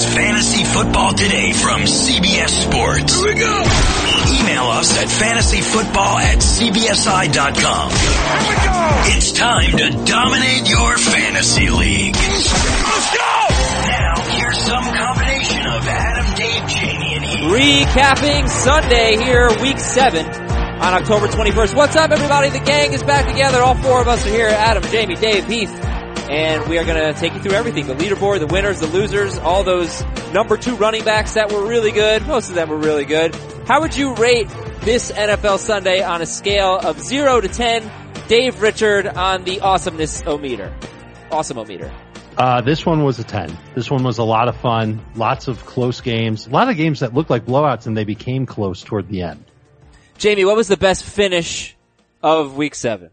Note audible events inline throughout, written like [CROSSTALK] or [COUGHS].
It's Fantasy Football Today from CBS Sports. Here we go. Email us at fantasyfootball at cbsi.com. Here we go. It's time to dominate your fantasy league. Let's go. Now, here's some combination of Adam, Dave, Jamie, and Heath. Recapping Sunday here, week seven on October 21st. What's up everybody? The gang is back together. All four of us are here. Adam, Jamie, Dave, Heath. And we are going to take you through everything. The leaderboard, the winners, the losers, all those number two running backs that were really good. Most of them were really good. How would you rate this NFL Sunday on a scale of zero to ten? Dave Richard on the awesomeness o meter. Awesome o meter. Uh, this one was a 10. This one was a lot of fun. Lots of close games. A lot of games that looked like blowouts and they became close toward the end. Jamie, what was the best finish of week seven?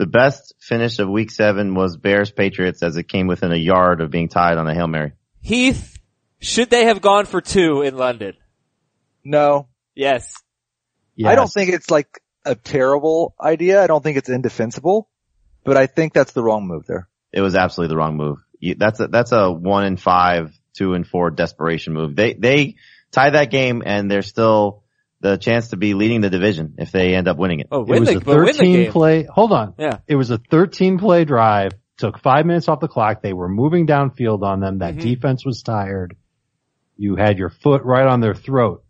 The best finish of week seven was Bears Patriots as it came within a yard of being tied on a Hail Mary. Heath, should they have gone for two in London? No. Yes. I don't think it's like a terrible idea. I don't think it's indefensible, but I think that's the wrong move there. It was absolutely the wrong move. That's a, that's a one in five, two and four desperation move. They, they tie that game and they're still the chance to be leading the division if they end up winning it. Oh, It win was the, a but win the 13 game. play, hold on. Yeah. It was a 13 play drive, took five minutes off the clock. They were moving downfield on them. That Mhm. defense was tired. You had your foot right on their throat.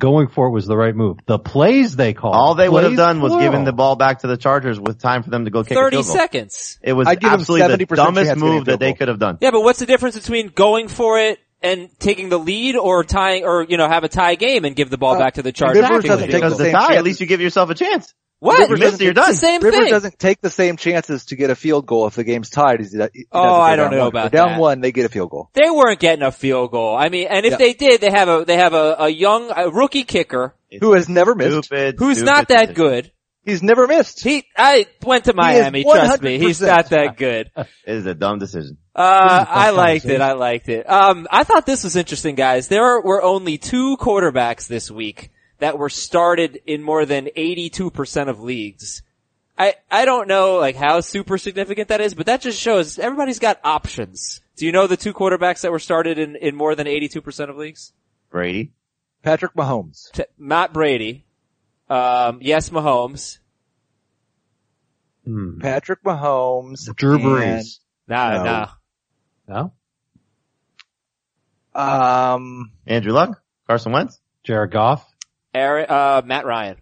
Going for it was the right move. The plays they called. All they would have done was plural. given the ball back to the Chargers with time for them to go kick a 30 field goal. seconds. It was I'd give them absolutely the 70% dumbest of getting move that they could have done. Yeah, but what's the difference between going for it and taking the lead or tying, or, you know, have a tie game and give the ball Uh, back to the Chargers? Rivers doesn't take the the same tie, at least you give yourself a chance. What? Rivers It's doesn't- you're the done. same Rivers thing. doesn't take the same chances to get a field goal if the game's tied he he Oh, I don't know one. about If they're down one, they get a field goal. They weren't getting a field goal. I mean, and if Yeah. they did, they have a, they have a, a young, a rookie kicker Who has never missed? Stupid. who's stupid not that decision. good. He's never missed. He, I went to Miami, trust me. He's 100%. not that good. [LAUGHS] It is a dumb decision. Uh, I liked it. I liked it. Um, I thought this was interesting, guys. There were only two quarterbacks this week that were started in more than 82% of leagues. I, I don't know like how super significant that is, but that just shows everybody's got options. Do you know the two quarterbacks that were started in, in more than 82% of leagues? Brady. Patrick Mahomes. T- Matt Brady. Um, yes, Mahomes. Hmm. Patrick Mahomes. Drew and, Brees. Nah, No. nah. No? Um, Andrew Luck. Carson Wentz. Jared Goff. Aaron, uh, Matt Ryan.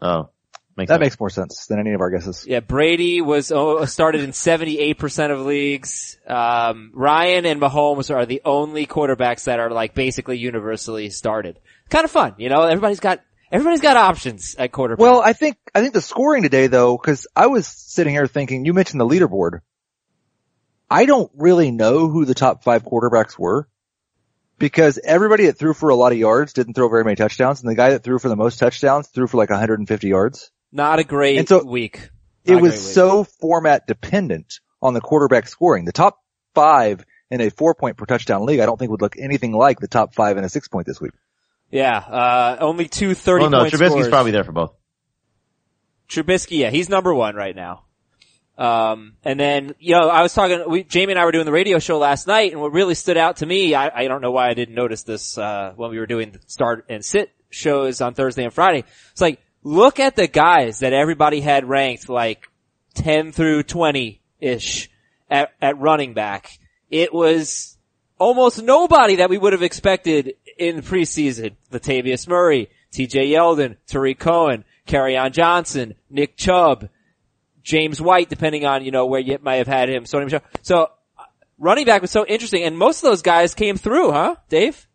Oh. Makes that sense. makes more sense than any of our guesses. Yeah, Brady was oh, started in 78% of leagues. Um, Ryan and Mahomes are the only quarterbacks that are like basically universally started. Kind of fun, you know, everybody's got, everybody's got options at quarterback. Well, I think, I think the scoring today though, cause I was sitting here thinking, you mentioned the leaderboard. I don't really know who the top five quarterbacks were because everybody that threw for a lot of yards didn't throw very many touchdowns and the guy that threw for the most touchdowns threw for like 150 yards. not a great and so- week. It Not a was week. so format dependent on the quarterback scoring. The top five in a four point per touchdown league, I don't think would look anything like the top five in a six point this week. Yeah, uh, only two 30 Oh no, point Trubisky's scores. probably there for both. Trubisky, yeah, he's number one right now. Um, and then, you know, I was talking, we, Jamie and I were doing the radio show last night and what really stood out to me, I, I don't know why I didn't notice this, uh, when we were doing the start and sit shows on Thursday and Friday. It's like, look at the guys that everybody had ranked like 10 through 20-ish at, at running back. It was almost nobody that we would have expected in preseason. Latavius Murray, TJ Yeldon, Tarik Cohen, on Johnson, Nick Chubb, James White, depending on, you know, where you might have had him. So, so uh, running back was so interesting and most of those guys came through, huh, Dave?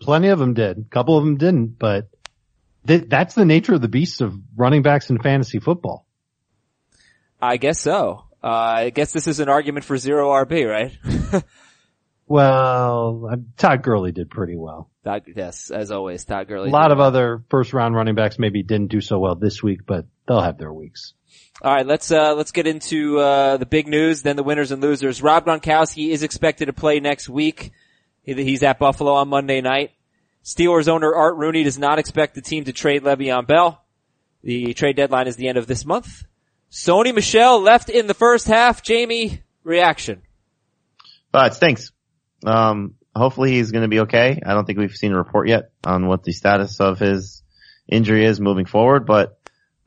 Plenty of them did. A couple of them didn't, but th- that's the nature of the beast of running backs in fantasy football. I guess so. Uh, I guess this is an argument for zero RB, right? [LAUGHS] Well, uh, Todd Gurley did pretty well. Todd, yes, as always, Todd Gurley. A lot of other first round running backs maybe didn't do so well this week, but they'll have their weeks. All right, let's uh, let's get into uh, the big news, then the winners and losers. Rob Gronkowski is expected to play next week. He's at Buffalo on Monday night. Steelers owner Art Rooney does not expect the team to trade Le'Veon Bell. The trade deadline is the end of this month. Sony Michel left in the first half. Jamie, reaction. Uh, it stinks. Um, hopefully he's going to be okay. I don't think we've seen a report yet on what the status of his injury is moving forward, but,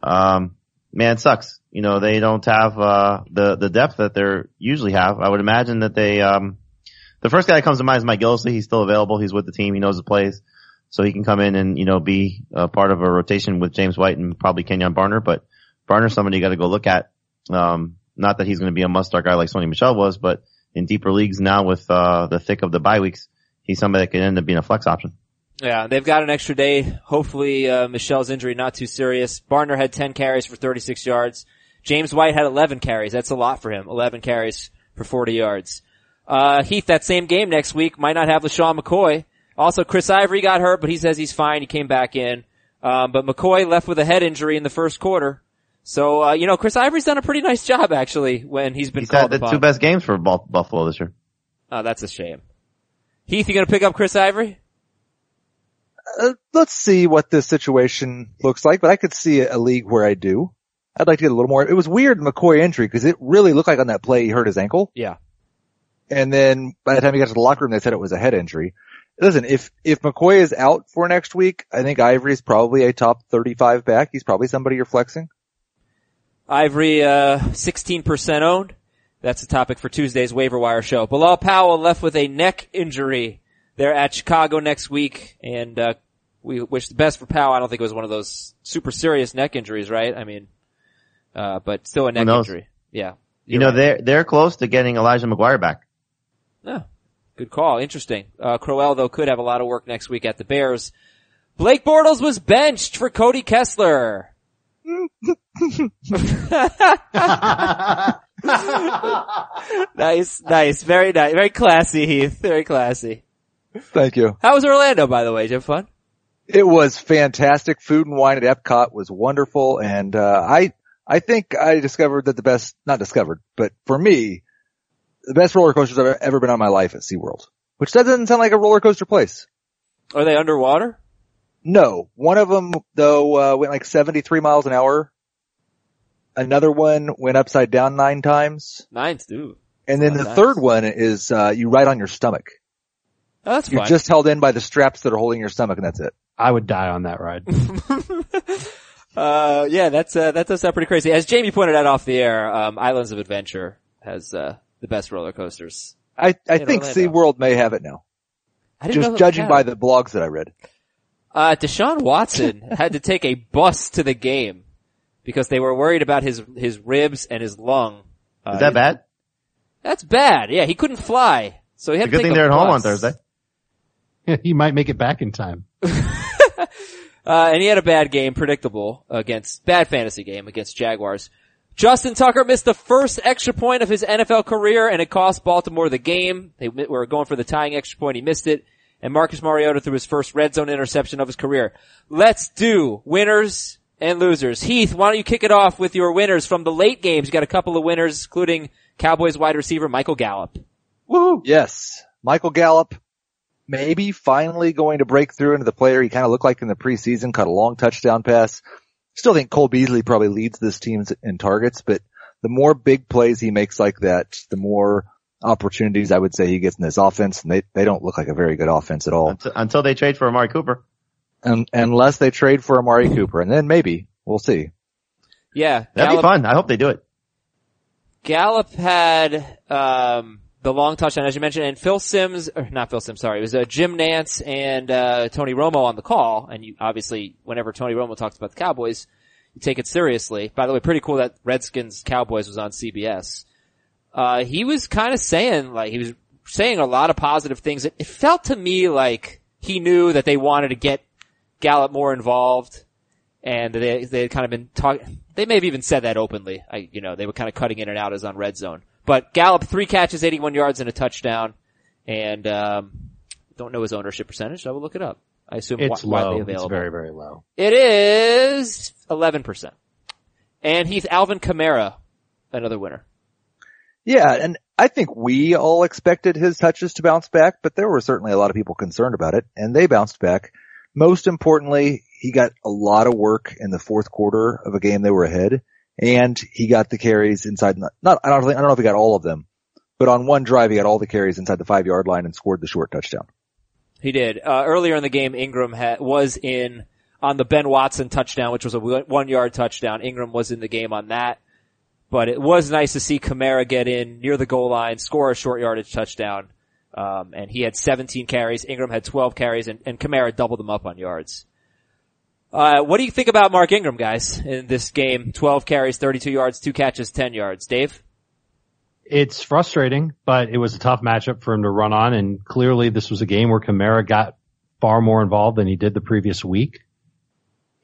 um, man, sucks. You know, they don't have, uh, the, the depth that they're usually have. I would imagine that they, um, the first guy that comes to mind is Mike Gillislee. He's still available. He's with the team. He knows the plays. So he can come in and, you know, be a part of a rotation with James White and probably Kenjon Barner, but Barner's somebody you got to go look at. Um, not that he's going to be a must start guy like Sony Michel was, but in deeper leagues now with, uh, the thick of the bye weeks, he's somebody that could end up being a flex option. Yeah, they've got an extra day. Hopefully, uh, Michel's injury not too serious. Barner had 10 carries for 36 yards. James White had 11 carries. That's a lot for him. 11 carries for 40 yards. Uh, Heath, that same game next week might not have LeSean McCoy. Also, Chris Ivory got hurt, but he says he's fine. He came back in. Um, but McCoy left with a head injury in the first quarter. So, uh, you know, Chris Ivory's done a pretty nice job actually when he's been He's had the upon. two best games for Buffalo this year. Oh, that's a shame. Heath, you gonna pick up Chris Ivory? Uh, let's see what this situation looks like, but I could see a league where I do. I'd like to get a little more. It was weird McCoy injury because it really looked like on that play he hurt his ankle. Yeah. And then by the time he got to the locker room, they said it was a head injury. Listen, if, if McCoy is out for next week, I think Ivory is probably a top 35 back. He's probably somebody you're flexing. Ivory, uh, 16% owned. That's a topic for Tuesday's waiver wire show. Bilal Powell left with a neck injury. They're at Chicago next week and, uh, we wish the best for Powell. I don't think it was one of those super serious neck injuries, right? I mean, uh, but still a neck injury. Yeah. You know, right. they're, they're close to getting Elijah McGuire back. Oh, good call. Interesting. Uh, Crowell though could have a lot of work next week at the Bears. Blake Bortles was benched for Cody Kessler. [LAUGHS] nice, nice, very nice, very classy, Heath. Very classy. Thank you. How was Orlando, by the way? Did you have fun? It was fantastic. Food and wine at Epcot was wonderful. And, uh, I, I think I discovered that the best, not discovered, but for me, the best roller coasters I've ever been on in my life at SeaWorld. Which that doesn't sound like a roller coaster place. Are they underwater? No. One of them though, uh, went like 73 miles an hour. Another one went upside down nine times. Nine's do. And then Oh, the nice. third one is, uh, you ride on your stomach. Oh, that's You're fine. just held in by the straps that are holding your stomach and that's it. I would die on that ride. [LAUGHS] uh, yeah, that's, uh, that does sound pretty crazy. As Jamie pointed out off the air, um, Islands of Adventure has, uh, the best roller coasters. I, I think Orlando. SeaWorld may have it now. I didn't Just that judging by the blogs that I read. Uh, Deshaun Watson [LAUGHS] had to take a bus to the game because they were worried about his, his ribs and his lung. Uh, Is that bad? That's bad. Yeah, he couldn't fly. So he had It's a to good take thing a they're at home on bus. Thursday. [LAUGHS] he might make it back in time. [LAUGHS] Uh, and he had a bad game, predictable, against, bad fantasy game against Jaguars. Justin Tucker missed the first extra point of his NFL career and it cost Baltimore the game. They were going for the tying extra point. He missed it. And Marcus Mariota threw his first red zone interception of his career. Let's do winners and losers. Heath, why don't you kick it off with your winners from the late games? You got a couple of winners, including Cowboys wide receiver Michael Gallup. Woo! Yes. Michael Gallup, maybe finally going to break through into the player he kind of looked like in the preseason, caught a long touchdown pass. Still think Cole Beasley probably leads this team in targets, but the more big plays he makes like that, the more opportunities I would say he gets in this offense, and they, they don't look like a very good offense at all. Until, until they trade for Amari Cooper. Un unless they trade for Amari Cooper, and then maybe, we'll see. Yeah. That'd Gallup- be fun. I hope they do it. Gallup had um, the long touchdown, as you mentioned, and Phil Sims, or not Phil Sims, sorry, it was uh, Jim Nantz and uh, Tony Romo on the call. And you obviously, whenever Tony Romo talks about the Cowboys, you take it seriously. By the way, pretty cool that Redskins Cowboys was on CBS. Uh, he was kind of saying, like, he was saying a lot of positive things. It, it felt to me like he knew that they wanted to get Gallup more involved and they they had kind of been talking. They may have even said that openly. I, you know, they were kind of cutting in and out as on red zone. But Gallup, three catches, 81 yards and a touchdown, and um, don't know his ownership percentage. I will look it up. I assume It's widely low. It's very, very low. It is 11 percent. And he's Alvin Kamara, another winner. Yeah, and I think we all expected his touches to bounce back, but there were certainly a lot of people concerned about it, and they bounced back. Most importantly, he got a lot of work in the fourth quarter of a game they were ahead, and he got the carries inside. Not, I don't think, I don't know if he got all of them, but on one drive he had all the carries inside the five yard line and scored the short touchdown. He did. Uh, earlier in the game, Ingram had, was in on the Ben Watson touchdown, which was a one yard touchdown. Ingram was in the game on that. But it was nice to see Kamara get in near the goal line, score a short yardage touchdown. Um, and he had 17 carries. Ingram had 12 carries and, and Kamara doubled them up on yards. Uh, what do you think about Mark Ingram, guys, in this game? 12 carries, 32 yards, two catches, 10 yards. Dave? It's frustrating, but it was a tough matchup for him to run on, and clearly this was a game where Kamara got far more involved than he did the previous week.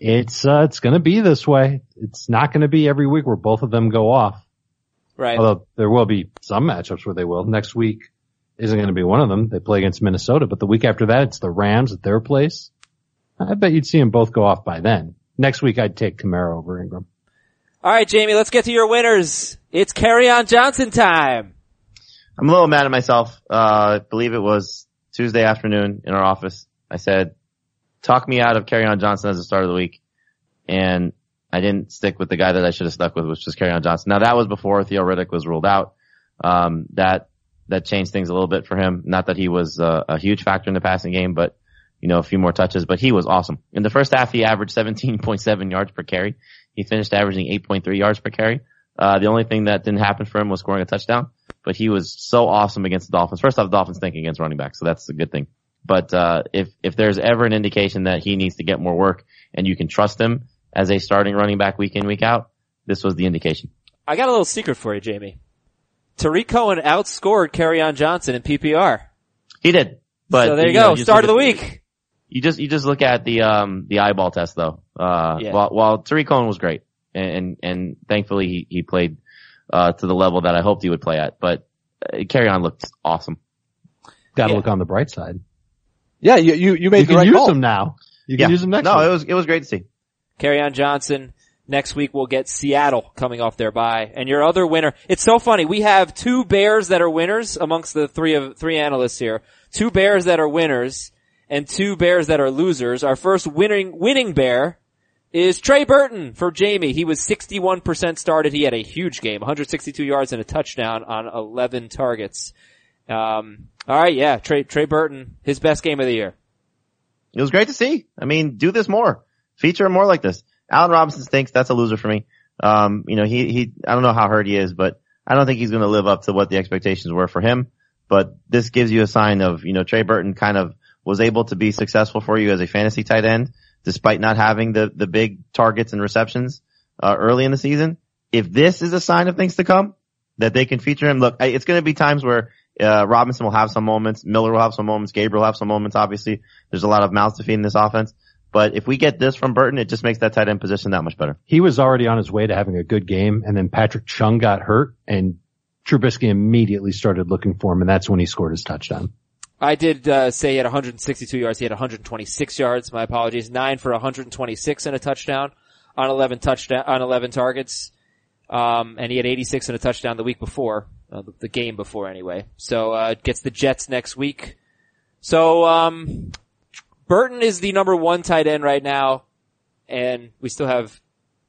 It's uh, it's going to be this way. It's not going to be every week where both of them go off. Right. Although there will be some matchups where they will. Next week isn't going to be one of them. They play against Minnesota, but the week after that it's the Rams at their place. I bet you'd see them both go off by then. Next week I'd take Kamara over Ingram. All right, Jamie, let's get to your winners. It's Kerryon Johnson time. I'm a little mad at myself. Uh, I believe it was Tuesday afternoon in our office. I said, talk me out of Kerryon Johnson as the start of the week. And I didn't stick with the guy that I should have stuck with, which was Kerryon Johnson. Now that was before Theo Riddick was ruled out. Um, that, that changed things a little bit for him. Not that he was uh, a huge factor in the passing game, but you know, a few more touches, but he was awesome. In the first half, he averaged 17.7 yards per carry. He finished averaging 8.3 yards per carry. Uh, the only thing that didn't happen for him was scoring a touchdown, but he was so awesome against the Dolphins. First off, the Dolphins think against running back, so that's a good thing. But, uh, if, if there's ever an indication that he needs to get more work and you can trust him as a starting running back week in, week out, this was the indication. I got a little secret for you, Jamie. Tarik Cohen outscored Kerryon Johnson in PPR. He did. But, so there you, you go. know, Start of the look at- week. You just, you just look at the, um, the eyeball test though. Uh, Yeah. while, while Tarik Cohen was great and, and, and thankfully he, he played, uh, to the level that I hoped he would play at, but uh, Kerryon looked awesome. Got to Yeah. look on the bright side. Yeah, you, you, you made You the can right use call. them now. You can Yeah. use them next no, week. it was, it was great to see. Kerryon Johnson. Next week we'll get Seattle coming off their bye. And your other winner, it's so funny. We have two Bears that are winners amongst the three of, three analysts here. Two Bears that are winners and two Bears that are losers. Our first winning, winning Bear is Trey Burton for Jamie. He was 61% started. He had a huge game, 162 yards and a touchdown on 11 targets. Um, alright, yeah, Trey, Trey Burton, his best game of the year. It was great to see. I mean, do this more. Feature him more like this. Allen Robinson stinks. That's a loser for me. Um, you know, he, he, I don't know how hurt he is, but I don't think he's going to live up to what the expectations were for him. But this gives you a sign of, you know, Trey Burton kind of was able to be successful for you as a fantasy tight end, despite not having the, the big targets and receptions, uh, early in the season. If this is a sign of things to come, that they can feature him, look, it's going to be times where, uh, Robinson will have some moments, Miller will have some moments, Gabriel will have some moments, obviously. There's a lot of mouths to feed in this offense. But if we get this from Burton, it just makes that tight end position that much better. he was already on his way to having a good game, and then Patrick Chung got hurt, and Trubisky immediately started looking for him, and that's when he scored his touchdown. I did uh, say he had 162 yards. He had 126 yards. My apologies. Nine for 126 and a touchdown on 11 touchdown on 11 targets. Um, and he had 86 and a touchdown the week before, uh, the, the game before anyway. So uh, gets the Jets next week. So um, Burton is the number one tight end right now, and we still have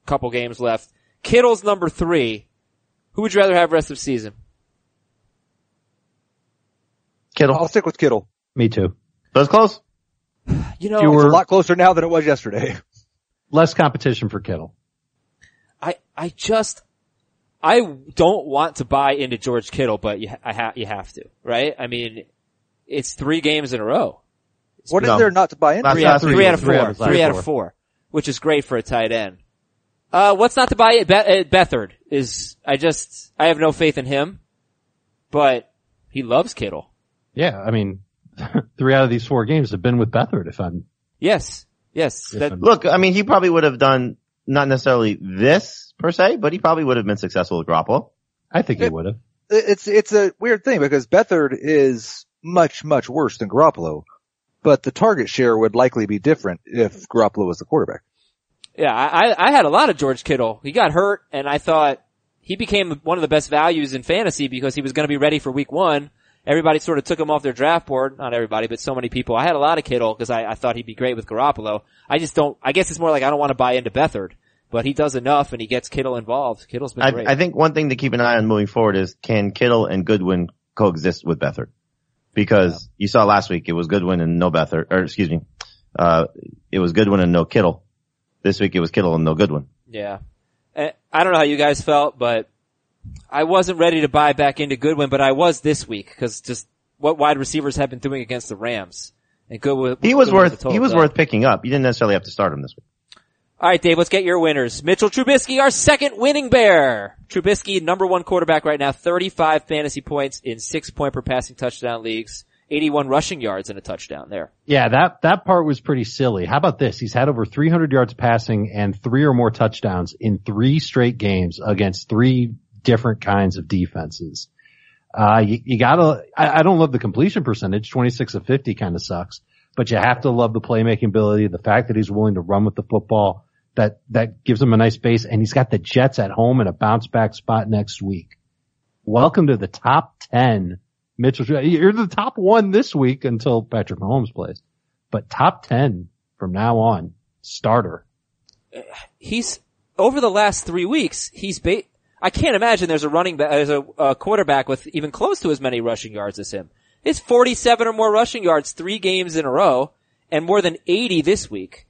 a couple games left. Kittle's number three. Who would you rather have rest of season? Kittle. I'll stick with Kittle. Me too. That was close. You know, You It's were- a lot closer now than it was yesterday. Less competition for Kittle. I, I just, I don't want to buy into George Kittle, but you, I ha- you have to, right? I mean, it's three games in a row. What is No. there not to buy into? Last- Three, Yeah, out, three. three out of Three four. out of Three out of four. Which is great for a tight end. Uh, what's not to buy it? Be- uh, Beathard is, I just, I have no faith in him, but he loves Kittle. Yeah, I mean, [LAUGHS] three out of these four games have been with Beathard. If I'm, Yes. Yes. That, Look, I mean, he probably would have done not necessarily this per se, but he probably would have been successful with Garoppolo. I think he would have. It's, it's a weird thing because Beathard is much, much worse than Garoppolo, but the target share would likely be different if Garoppolo was the quarterback. Yeah, I, I- I had a lot of George Kittle. He got hurt and I thought he became one of the best values in fantasy because he was going to be ready for week one. Everybody sort of took him off their draft board. Not everybody, but so many people. I had a lot of Kittle because I, I thought he'd be great with Garoppolo. I just don't, I guess it's more like I don't want to buy into Beathard. but he does enough and he gets Kittle involved. Kittle's been great. I, I think one thing to keep an eye on moving forward is can Kittle and Goodwin coexist with Beathard? Because you saw last week it was Goodwin and no Beathard, or excuse me, uh, it was Goodwin and no Kittle. This week it was Kittle and no Goodwin. Yeah. Eh, I don't know how you guys felt, but I wasn't ready to buy back into Goodwin, but I was this week because just what wide receivers have been doing against the Rams. And Goodwin, He was Goodwin worth total, he was dub. worth picking up. You didn't necessarily have to start him this week. All right, Dave, let's get your winners. Mitchell Trubisky, our second winning bear. Trubisky, number one quarterback right now, 35 fantasy points in six point per passing touchdown leagues, 81 rushing yards and a touchdown there. Yeah, that, that part was pretty silly. How about this? He's had over 300 yards passing and three or more touchdowns in three straight games against three different kinds of defenses. Uh, you, you gotta, I, I don't love the completion percentage. 26 of 50 kind of sucks, but you have to love the playmaking ability, the fact that he's willing to run with the football, that, that gives him a nice base and he's got the Jets at home in a bounce back spot next week. Welcome to the top 10 Mitchell, you're the top one this week until Patrick Mahomes plays, but top 10 from now on, starter. He's, over the last three weeks, he's ba- I can't imagine there's a running back, there's a, a quarterback with even close to as many rushing yards as him. It's 47 or more rushing yards three games in a row and more than 80 this week.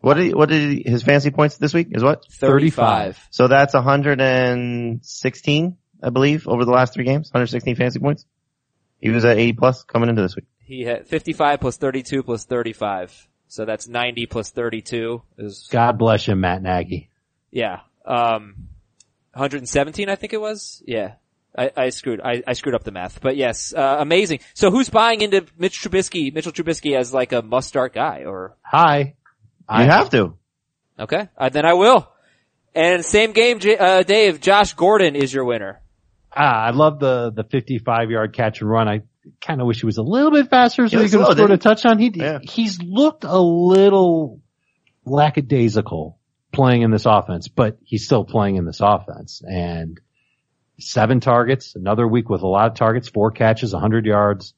What did he, what did he, his fantasy points this week is what? 35. So that's 116, I believe, over the last three games. 116 fantasy points. He was at 80 plus coming into this week. He had 55 plus 32 plus 35. So that's 90 plus 32 is, God bless you, Matt Nagy. yeah. Um, 117 I think it was. Yeah. I, I screwed, I, I screwed up the math, but yes, uh, amazing. So who's buying into Mitch Trubisky, Mitchell Trubisky as like a must start guy or, Hi. You have to. okay, uh, then I will. And same game, J- uh, Dave, Josh Gordon is your winner. Ah, I love the, the 55 yard catch and run. I kind of wish he was a little bit faster so He he could have slow, scored a touchdown. He, Yeah. he's looked a little lackadaisical playing in this offense, but he's still playing in this offense and seven targets, another week with a lot of targets, four catches, 100 yards.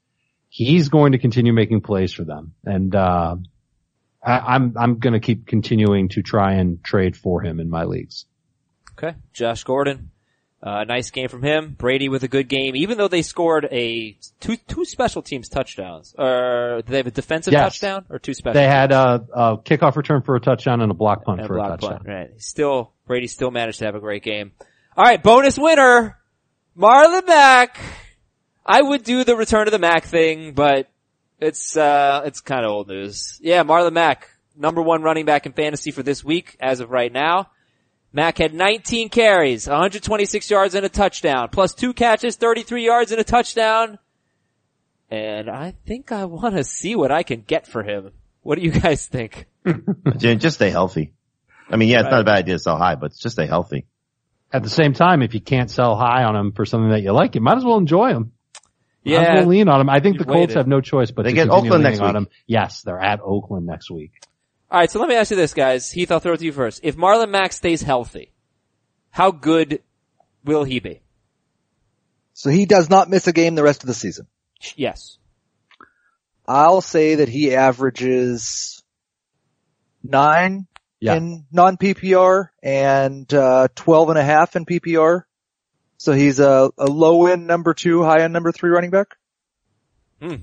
He's going to continue making plays for them. And, uh, I, I'm, I'm going to keep continuing to try and trade for him in my leagues. Okay. Josh Gordon. Uh, nice game from him. Brady with a good game, even though they scored a two, two special teams touchdowns. Or did they have a defensive Yes. touchdown or two special They had a, a kickoff return for a touchdown and a block punt and for a block touchdown. punt. Right. Still, Brady still managed to have a great game. All right. Bonus winner. Marlon Mack. I would do the return of the Mack thing, but it's, uh, it's kind of old news. Yeah. Marlon Mack, number one running back in fantasy for this week as of right now. Mack had 19 carries, 126 yards and a touchdown, plus two catches, 33 yards and a touchdown. And I think I want to see what I can get for him. What do you guys think? [LAUGHS] Just stay healthy. I mean, yeah, it's Right. not a bad idea to sell high, but just stay healthy. At the same time, if you can't sell high on them for something that you like, you might as well enjoy them. Might as Yeah. well lean on them. I think You've the Colts waited. have no choice but They to get Oakland next on week. them. Yes, they're at Oakland next week. All right, so let me ask you this, guys. Heath, I'll throw it to you first. If Marlon Mack stays healthy, how good will he be? So he does not miss a game the rest of the season. Yes. I'll say that he averages nine Yeah. in non-PPR and, uh, 12 and a half in PPR. So he's a, a low end number two, high end number three running back.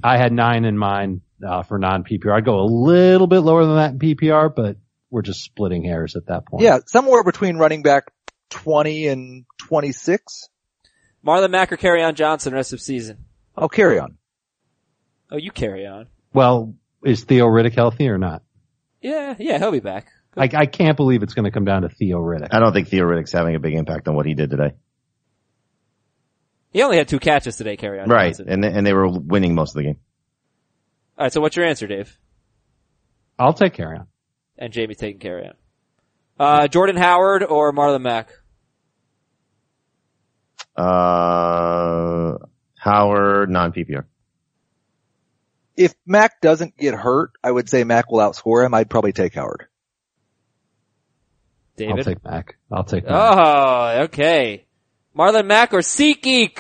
I had nine in mind uh, for non-PPR. I'd go a little bit lower than that in PPR, but we're just splitting hairs at that point. Yeah, somewhere between running back 20 and 26. Marlon Mack or Kerryon Johnson rest of season? I'll carry on. Oh, you carry on. Well, is Theo Riddick healthy or not? Yeah, yeah, he'll be back. I, I can't believe it's going to come down to Theo Riddick. I don't think Theo Riddick's having a big impact on what he did today. He only had two catches today, Kerryon Right. Johnson. And, they- and they were winning most of the game. All right, so what's your answer, Dave? I'll take Kerryon. And Jamie taking Kerryon. Uh, Jordan Howard or Marlon Mack? Uh, Howard, non-PPR. If Mack doesn't get hurt, I would say Mack will outscore him. I'd probably take Howard. David? I'll take Mack. I'll take Mack. Oh, okay. Marlon Mack or SeatGeek?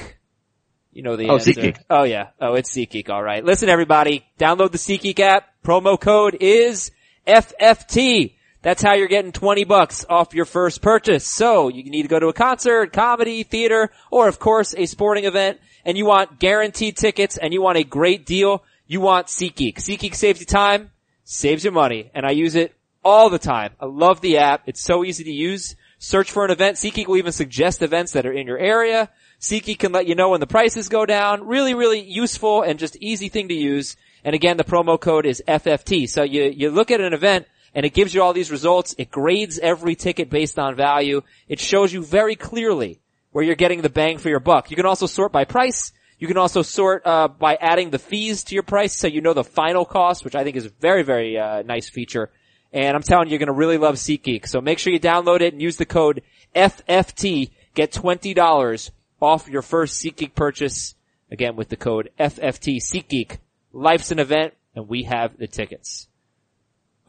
You know the Oh, answer. SeatGeek. Oh yeah. Oh, it's SeatGeek. All right. Listen, everybody. Download the SeatGeek app. Promo code is FFT. That's how you're getting 20 bucks off your first purchase. So you need to go to a concert, comedy, theater, or of course a sporting event and you want guaranteed tickets and you want a great deal. You want SeatGeek. SeatGeek saves you time, saves you money, and I use it all the time. I love the app. It's so easy to use. Search for an event. SeatGeek will even suggest events that are in your area. SeatGeek can let you know when the prices go down. Really, really useful and just easy thing to use. And again, the promo code is FFT. So you, you look at an event and it gives you all these results. It grades every ticket based on value. It shows you very clearly where you're getting the bang for your buck. You can also sort by price. You can also sort uh, by adding the fees to your price, so you know the final cost, which I think is a very, very uh, nice feature. And I'm telling you, you're going to really love SeatGeek. So make sure you download it and use the code FFT. Get twenty dollars off your first SeatGeek purchase. Again, with the code FFT SeatGeek. Life's an event, and we have the tickets.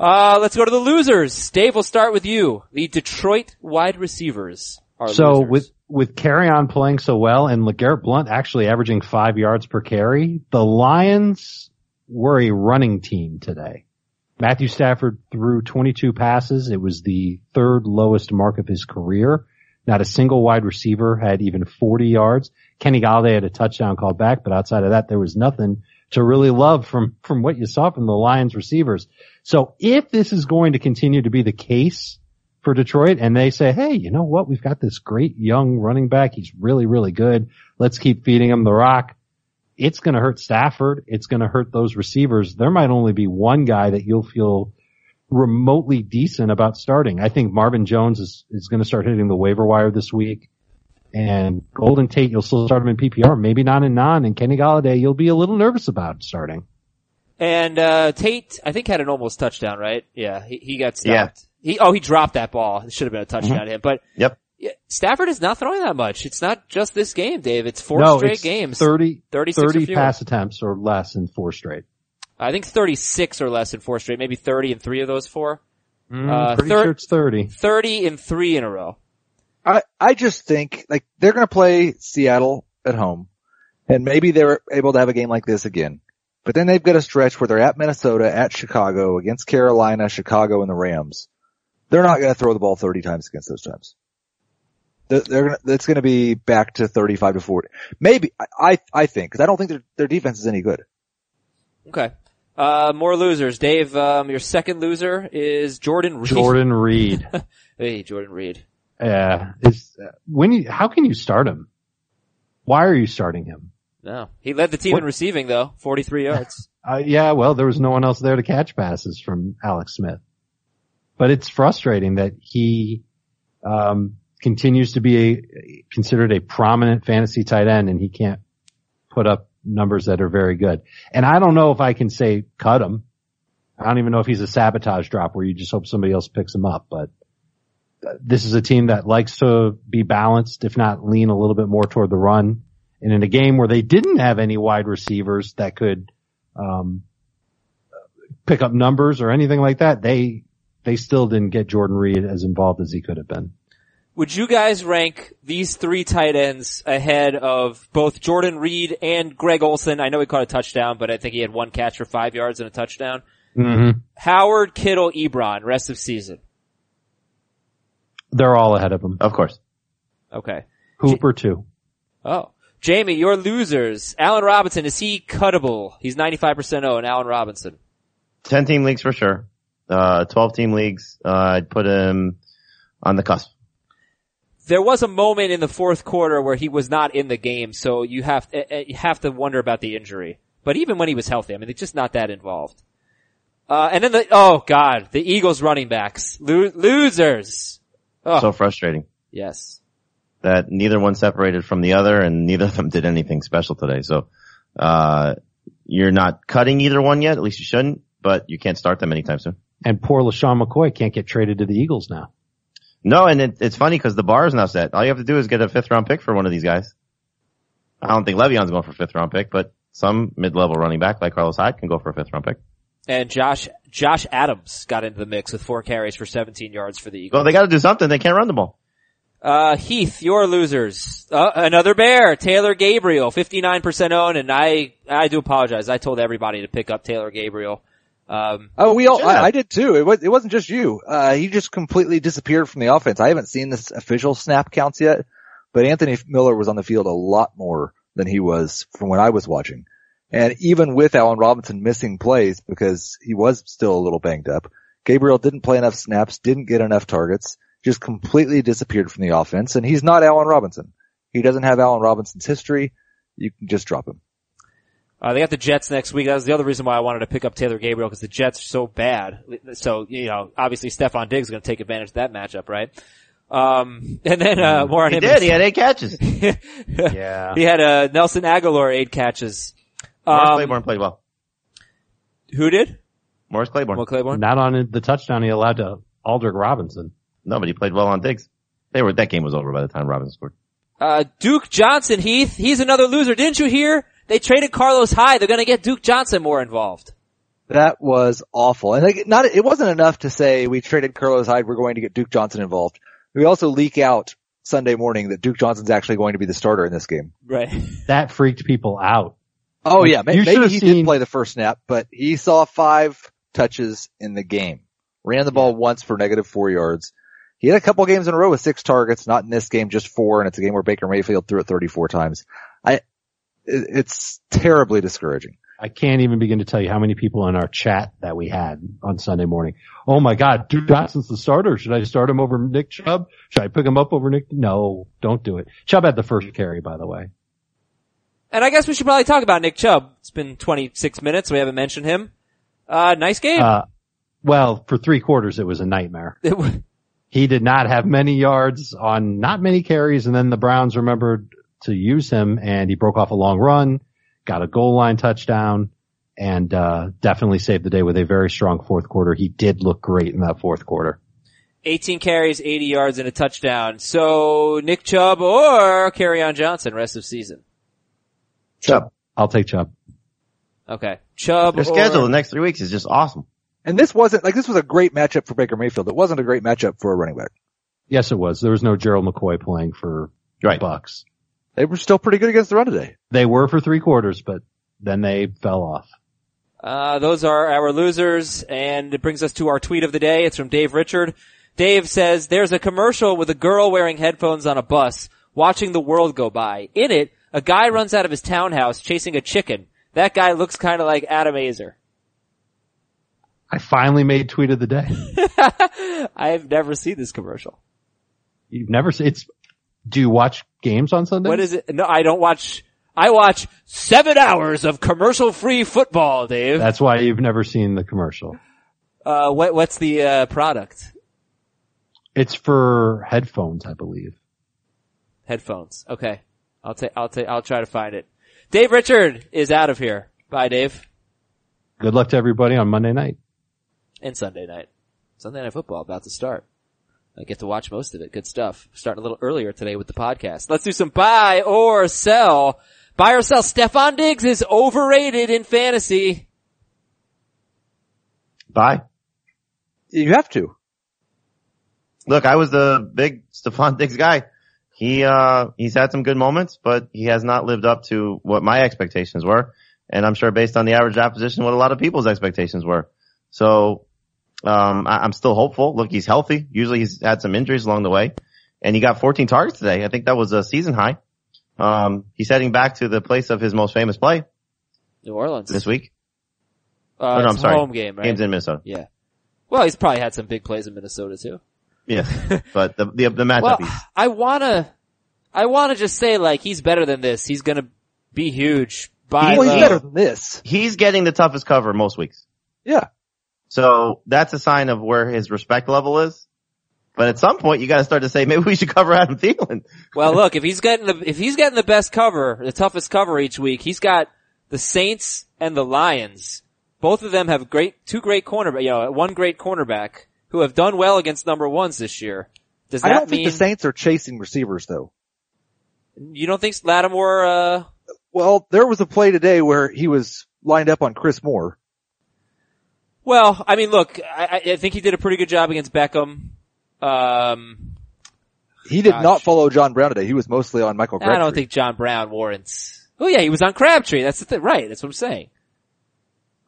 Uh, let's go to the losers. Dave, we'll start with you. The Detroit wide receivers are So losers. with with Kerryon playing so well and LeGarrette Blunt actually averaging five yards per carry, the Lions were a running team today. Matthew Stafford threw 22 passes. It was the third lowest mark of his career. Not a single wide receiver had even 40 yards. Kenny Golladay had a touchdown called back, but outside of that, there was nothing to really love from, from what you saw from the Lions receivers. So if this is going to continue to be the case for Detroit and they say, Hey, you know what? We've got this great young running back. He's really, really good. Let's keep feeding him the rock. It's going to hurt Stafford. It's going to hurt those receivers. There might only be one guy that you'll feel remotely decent about starting. I think Marvin Jones is, is going to start hitting the waiver wire this week. And Golden Tate, you'll still start him in PPR, maybe not in non. And Kenny Golladay, you'll be a little nervous about starting. And uh Tate, I think had an almost touchdown, right? Yeah, he, he got Yeah. He oh he dropped that ball. It should have been a touchdown to him. But Yep. yeah, Stafford is not throwing that much. It's not just this game, Dave. It's four no, straight it's games. 30, 36 30 pass attempts or less in four straight. I think thirty six or less in four straight, maybe thirty in three of those four. Uh, Pretty thir- sure it's 30. Thirty in three in a row. I, I just think like they're going to play Seattle at home and maybe they're able to have a game like this again. But then they've got a stretch where they're at Minnesota, at Chicago, against Carolina, Chicago, and the Rams. They're not going to throw the ball 30 times against those times. They're, they're gonna, it's going to be back to 35 to 40. Maybe, I, I, I think, cause I don't think their, their defense is any good. Okay. Uh, more losers. Dave, um, your second loser is Jordan Reed. Jordan Reed. [LAUGHS] Hey, Jordan Reed. Yeah. Is, uh, when you, how can you start him? Why are you starting him? No. He led the team What- in receiving though, 43 yards. Uh, yeah, well, there was no one else there to catch passes from Alex Smith. But it's frustrating that he, um, continues to be a, considered a prominent fantasy tight end and he can't put up numbers that are very good. And I don't know if I can say cut him. I don't even know if he's a sabotage drop where you just hope somebody else picks him up, but uh, this is a team that likes to be balanced, if not lean a little bit more toward the run. And in a game where they didn't have any wide receivers that could, um, pick up numbers or anything like that, they, they still didn't get Jordan Reed as involved as he could have been. Would you guys rank these three tight ends ahead of both Jordan Reed and Greg Olsen? I know he caught a touchdown, but I think he had one catch for five yards and a touchdown. Mm-hmm. Howard, Kittle, Ebron, rest of season. They're all ahead of him. Of course. Okay. Hooper too. Oh. Jamie, your losers. Allen Robinson, is he cuttable? He's 95% owned, Allen Robinson. 10 team leagues for sure. Uh, 12 team leagues, uh, I'd put him on the cusp. There was a moment in the fourth quarter where he was not in the game, so you have eh, eh, you have to wonder about the injury. But even when he was healthy, I mean, they're just not that involved. Uh, and then the, oh god, the Eagles running backs. Lo- losers. Oh, So frustrating yes. that neither one separated from the other and neither of them did anything special today. So, uh, you're not cutting either one yet. At least you shouldn't, but you can't start them anytime soon. And poor LeSean McCoy can't get traded to the Eagles now. No, and it, it's funny because the bar is now set. All you have to do is get a fifth round pick for one of these guys. I don't think Le'Veon's going for a fifth round pick, but some mid-level running back like Carlos Hyde can go for a fifth round pick. And Josh, Josh Adams got into the mix with four carries for 17 yards for the Eagles. Well, they got to do something. They can't run the ball. Uh, Heath, your losers. Uh, another bear, Taylor Gabriel, 59% owned, and I, I do apologize. I told everybody to pick up Taylor Gabriel. Um, Oh, we all, I. I did too. It was, it wasn't just you. Uh, he just completely disappeared from the offense. I haven't seen this official snap counts yet, but Anthony Miller was on the field a lot more than he was from when I was watching. And even with Allen Robinson missing plays because he was still a little banged up, Gabriel didn't play enough snaps, didn't get enough targets, just completely disappeared from the offense. And he's not Allen Robinson. He doesn't have Allen Robinson's history. You can just drop him. Uh, they got the Jets next week. That was the other reason why I wanted to pick up Taylor Gabriel because the Jets are so bad. So, you know, obviously Stefon Diggs is going to take advantage of that matchup, right? Um, [LAUGHS] and then, uh, more on He him. did. He had eight catches. [LAUGHS] Yeah. He had, uh, Nelson Agholor eight catches. Morris Um, Claiborne played well. Who did? Morris Claiborne. Will Claiborne? Not on the touchdown he allowed to Aldrick Robinson. Nobody played well on Diggs. They were, that game was over by the time Robinson scored. Uh, Duke Johnson, Heath, he's another loser. Didn't you hear? They traded Carlos Hyde. They're going to get Duke Johnson more involved. That was awful. And like, not, it wasn't enough to say we traded Carlos Hyde, we're going to get Duke Johnson involved. We also leak out Sunday morning that Duke Johnson's actually going to be the starter in this game. Right. [LAUGHS] That freaked people out. Oh yeah, may- You maybe he seen- did play the first snap, but he saw five touches in the game. Ran the ball once for negative four yards. He had a couple games in a row with six targets, not in this game, just four, and it's a game where Baker Mayfield threw it 34 times. I, it, it's terribly discouraging. I can't even begin to tell you how many people in our chat that we had on Sunday morning. Oh my God, Duke Johnson's the starter. Should I start him over Nick Chubb? Should I pick him up over Nick? No, don't do it. Chubb had the first carry, by the way. And I guess we should probably talk about Nick Chubb. It's been 26 minutes. We haven't mentioned him. Uh, nice game. Uh, well, for three quarters, it was a nightmare. It w- He did not have many yards on not many carries, and then the Browns remembered to use him, and he broke off a long run, got a goal line touchdown, and uh, definitely saved the day with a very strong fourth quarter. He did look great in that fourth quarter. 18 carries, 80 yards, and a touchdown. So Nick Chubb or on Johnson rest of season. Chubb. I'll take Chubb. Okay. Chubb Their or- schedule the next three weeks is just awesome. And this wasn't, like this was a great matchup for Baker Mayfield. It wasn't a great matchup for a running back. Yes, it was. There was no Gerald McCoy playing for Right. Bucks. They were still pretty good against the run today. They were for three quarters, but then they fell off. Uh, those are our losers, and it brings us to our tweet of the day. It's from Dave Richard. Dave says, there's a commercial with a girl wearing headphones on a bus, watching the world go by. In it, a guy runs out of his townhouse chasing a chicken. That guy looks kinda like Adam Aizer. I finally made tweet of the day. [LAUGHS] I've never seen this commercial. You've never seen, it's, do you watch games on Sunday? What is it? No, I don't watch, I watch seven hours of commercial free football, Dave. That's why you've never seen the commercial. Uh, what, what's the, uh, product? It's for headphones, I believe. Headphones. Okay. I'll take, I'll take, I'll try to find it. Dave Richard is out of here. Bye, Dave. Good luck to everybody on Monday night. And Sunday night. Sunday night football about to start. I get to watch most of it. Good stuff. Starting a little earlier today with the podcast. Let's do some buy or sell. Buy or sell. Stefon Diggs is overrated in fantasy. Buy. You have to. Look, I was the big Stefon Diggs guy. He, uh, he's had some good moments, but he has not lived up to what my expectations were. And I'm sure based on the average opposition, what a lot of people's expectations were. So, um, I, I'm still hopeful. Look, he's healthy. Usually he's had some injuries along the way and he got 14 targets today. I think that was a season high. Um, he's heading back to the place of his most famous play New Orleans. this week. Uh, Oh, no, it's I'm sorry. home game, right? Games in Minnesota. yeah. Well, he's probably had some big plays in Minnesota too. Yes. [LAUGHS] but the, the, the matchup Well, he's, I wanna, I wanna just say like he's better than this. He's gonna be huge. Buy well, he's better than this. he's getting the toughest cover most weeks. Yeah. So that's a sign of where his respect level is. But at some point you gotta start to say, maybe we should cover Adam Thielen. Well, [LAUGHS] look, if he's getting the if he's getting the best cover, the toughest cover each week, he's got the Saints and the Lions. Both of them have great two great cornerback, you know, one great cornerback who have done well against number ones this year. Does that I don't mean think the Saints are chasing receivers though. you don't think Lattimore? Uh, Well, there was a play today where he was lined up on Chris Moore. Well, I mean, look, I, I think he did a pretty good job against Beckham. Um, He did Gosh. not follow John Brown today. He was mostly on Michael Crabtree. I don't think John Brown warrants. Oh yeah, he was on Crabtree. That's the thing, right? That's what I'm saying.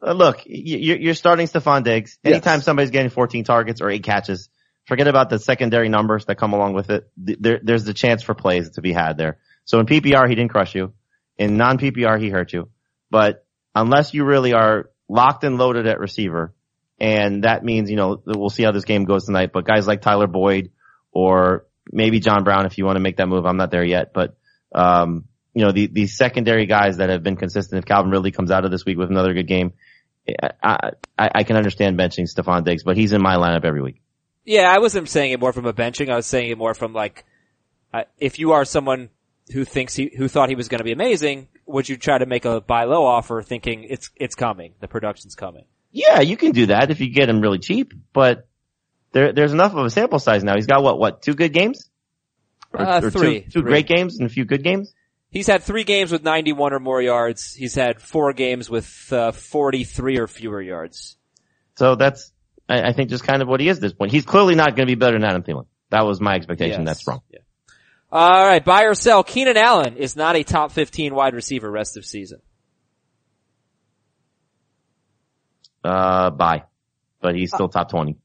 Uh, look, you, you're starting Stefon Diggs. Anytime Yes. somebody's getting 14 targets or eight catches, forget about the secondary numbers that come along with it. There, there's the chance for plays to be had there. So in PPR, he didn't crush you. In non-PPR, he hurt you. But unless you really are locked and loaded at receiver, and that means, you know, we'll see how this game goes tonight, but guys like Tyler Boyd or maybe John Brown, if you want to make that move, I'm not there yet, but, um, you know, the, these secondary guys that have been consistent, if Calvin Ridley comes out of this week with another good game, I, I, I can understand benching Stefon Diggs, but he's in my lineup every week. Yeah, I wasn't saying it more from a benching. I was saying it more from like, uh, if you are someone who thinks he, who thought he was going to be amazing, would you try to make a buy low offer thinking it's, it's coming, the production's coming? Yeah, you can do that if you get him really cheap, but there, there's enough of a sample size now. He's got what, what, two good games? Or, Uh, or three. Two, two Three. great games and a few good games? He's had three games with 91 or more yards. He's had four games with, uh, 43 or fewer yards. So that's, I, I think just kind of what he is at this point. He's clearly not going to be better than Adam Thielen. That was my expectation. Yes. That's wrong. Yeah. All right, buy or sell. Keenan Allen is not a top 15 wide receiver rest of season. Uh, bye. But he's still top 20.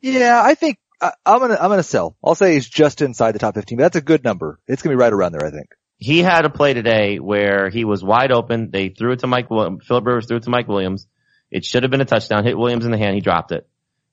Yeah, I think I, I'm gonna I'm gonna sell. I'll say he's just inside the top 15, but that's a good number. It's gonna be right around there, I think. he had a play today where he was wide open. They threw it to Mike Williams. Philip Rivers threw it to Mike Williams. It should have been a touchdown. Hit Williams in the hand. He dropped it.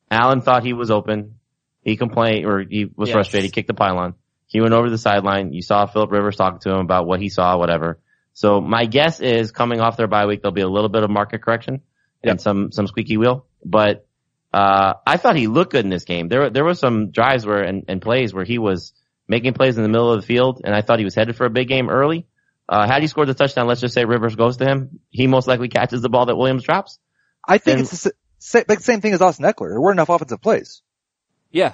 Allen thought he was open. He complained or he was Yes. frustrated. He kicked the pylon. He went over the sideline. You saw Philip Rivers talking to him about what he saw, whatever. So my guess is coming off their bye week, there'll be a little bit of market correction and some, some squeaky wheel. But, uh, I thought he looked good in this game. There, there were some drives where, and, and plays where he was making plays in the middle of the field and I thought he was headed for a big game early. Uh, had he scored the touchdown, let's just say Rivers goes to him, he most likely catches the ball that Williams drops. I think And- it's the sa- sa- the same thing as Austin Ekeler. There weren't enough offensive plays. Yeah.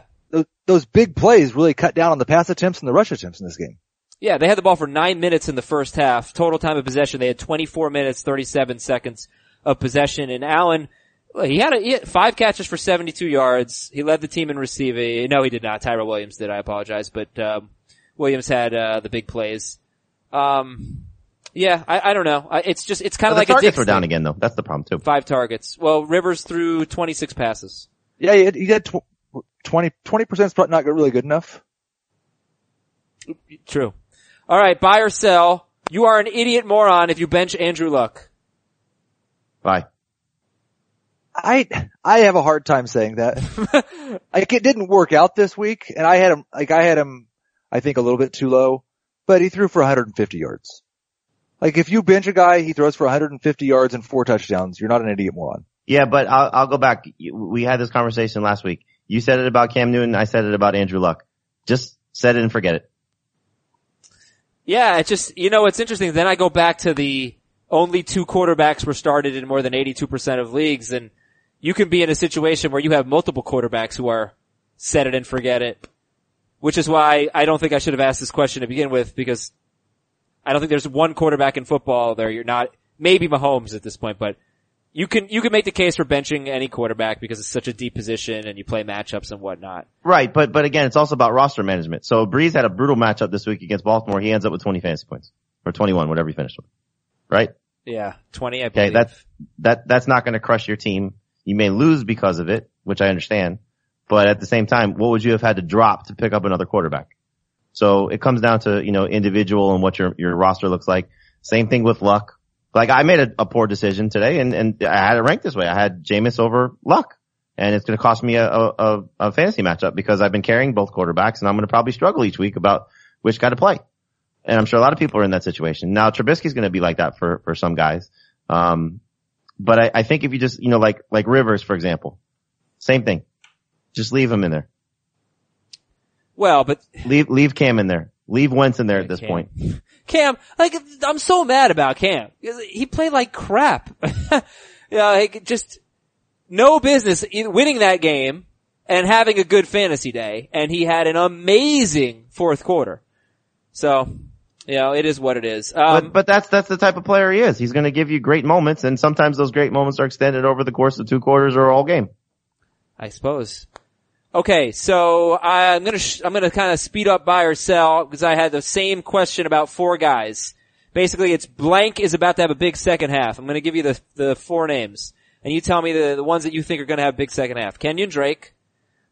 Those, those big plays really cut down on the pass attempts and the rush attempts in this game. Yeah, they had the ball for nine minutes in the first half. Total time of possession, they had 24 minutes, 37 seconds of possession. And Allen, he had, a, he had five catches for 72 yards. He led the team in receiving. No, he did not. Tyrell Williams did. I apologize, but um, Williams had uh, the big plays. Um, yeah, I, I don't know. I, it's just it's kind of the like a targets Dix were down thing. again though. That's the problem too. Five targets. Well, Rivers threw 26 passes. Yeah, he had, he had tw- 20, 20% is probably not really good enough. True. All right, buy or sell. You are an idiot moron if you bench Andrew Luck. Bye. I, I have a hard time saying that. [LAUGHS] like it didn't work out this week and I had him, like I had him, I think a little bit too low, but he threw for 150 yards. Like if you bench a guy, he throws for 150 yards and four touchdowns. You're not an idiot moron. Yeah, but I'll, I'll go back. We had this conversation last week. You said it about Cam Newton. I said it about Andrew Luck. Just set it and forget it. Yeah, it's just, you know, it's interesting. Then I go back to the only two quarterbacks were started in more than 82% of leagues and you can be in a situation where you have multiple quarterbacks who are set it and forget it. Which is why I don't think I should have asked this question to begin with because I don't think there's one quarterback in football there. You're not, maybe Mahomes at this point, but you can, you can make the case for benching any quarterback because it's such a deep position and you play matchups and whatnot. Right, but but again, it's also about roster management. So Brees had a brutal matchup this week against Baltimore. He ends up with 20 fantasy points or 21, whatever he finished with. Right? Yeah, 20, I Okay, that's that that's not going to crush your team. You may lose because of it, which I understand. But at the same time, what would you have had to drop to pick up another quarterback? So it comes down to you know individual and what your your roster looks like. Same thing with Luck. Like I made a, a poor decision today, and and I had it ranked this way. I had Jameis over Luck, and it's going to cost me a, a a fantasy matchup because I've been carrying both quarterbacks, and I'm going to probably struggle each week about which guy to play. And I'm sure a lot of people are in that situation. Now Trubisky's going to be like that for for some guys. Um, but I, I think if you just, you know, like, like Rivers, for example, same thing. Just leave him in there. well, but Leave, leave Cam in there. Leave Wentz in there at this Cam. point. Cam, like, I'm so mad about Cam. He played like crap. [LAUGHS] yeah, like, just no business winning that game and having a good fantasy day. And he had an amazing fourth quarter. So, you know, it is what it is. Um, But, but that's, that's the type of player he is. He's going to give you great moments and sometimes those great moments are extended over the course of two quarters or all game. I suppose. Okay, so I'm gonna sh- I'm gonna kind of speed up buy or sell because I had the same question about four guys. Basically, it's blank is about to have a big second half. I'm going to give you the the four names, and you tell me the the ones that you think are going to have a big second half. Kenyon Drake,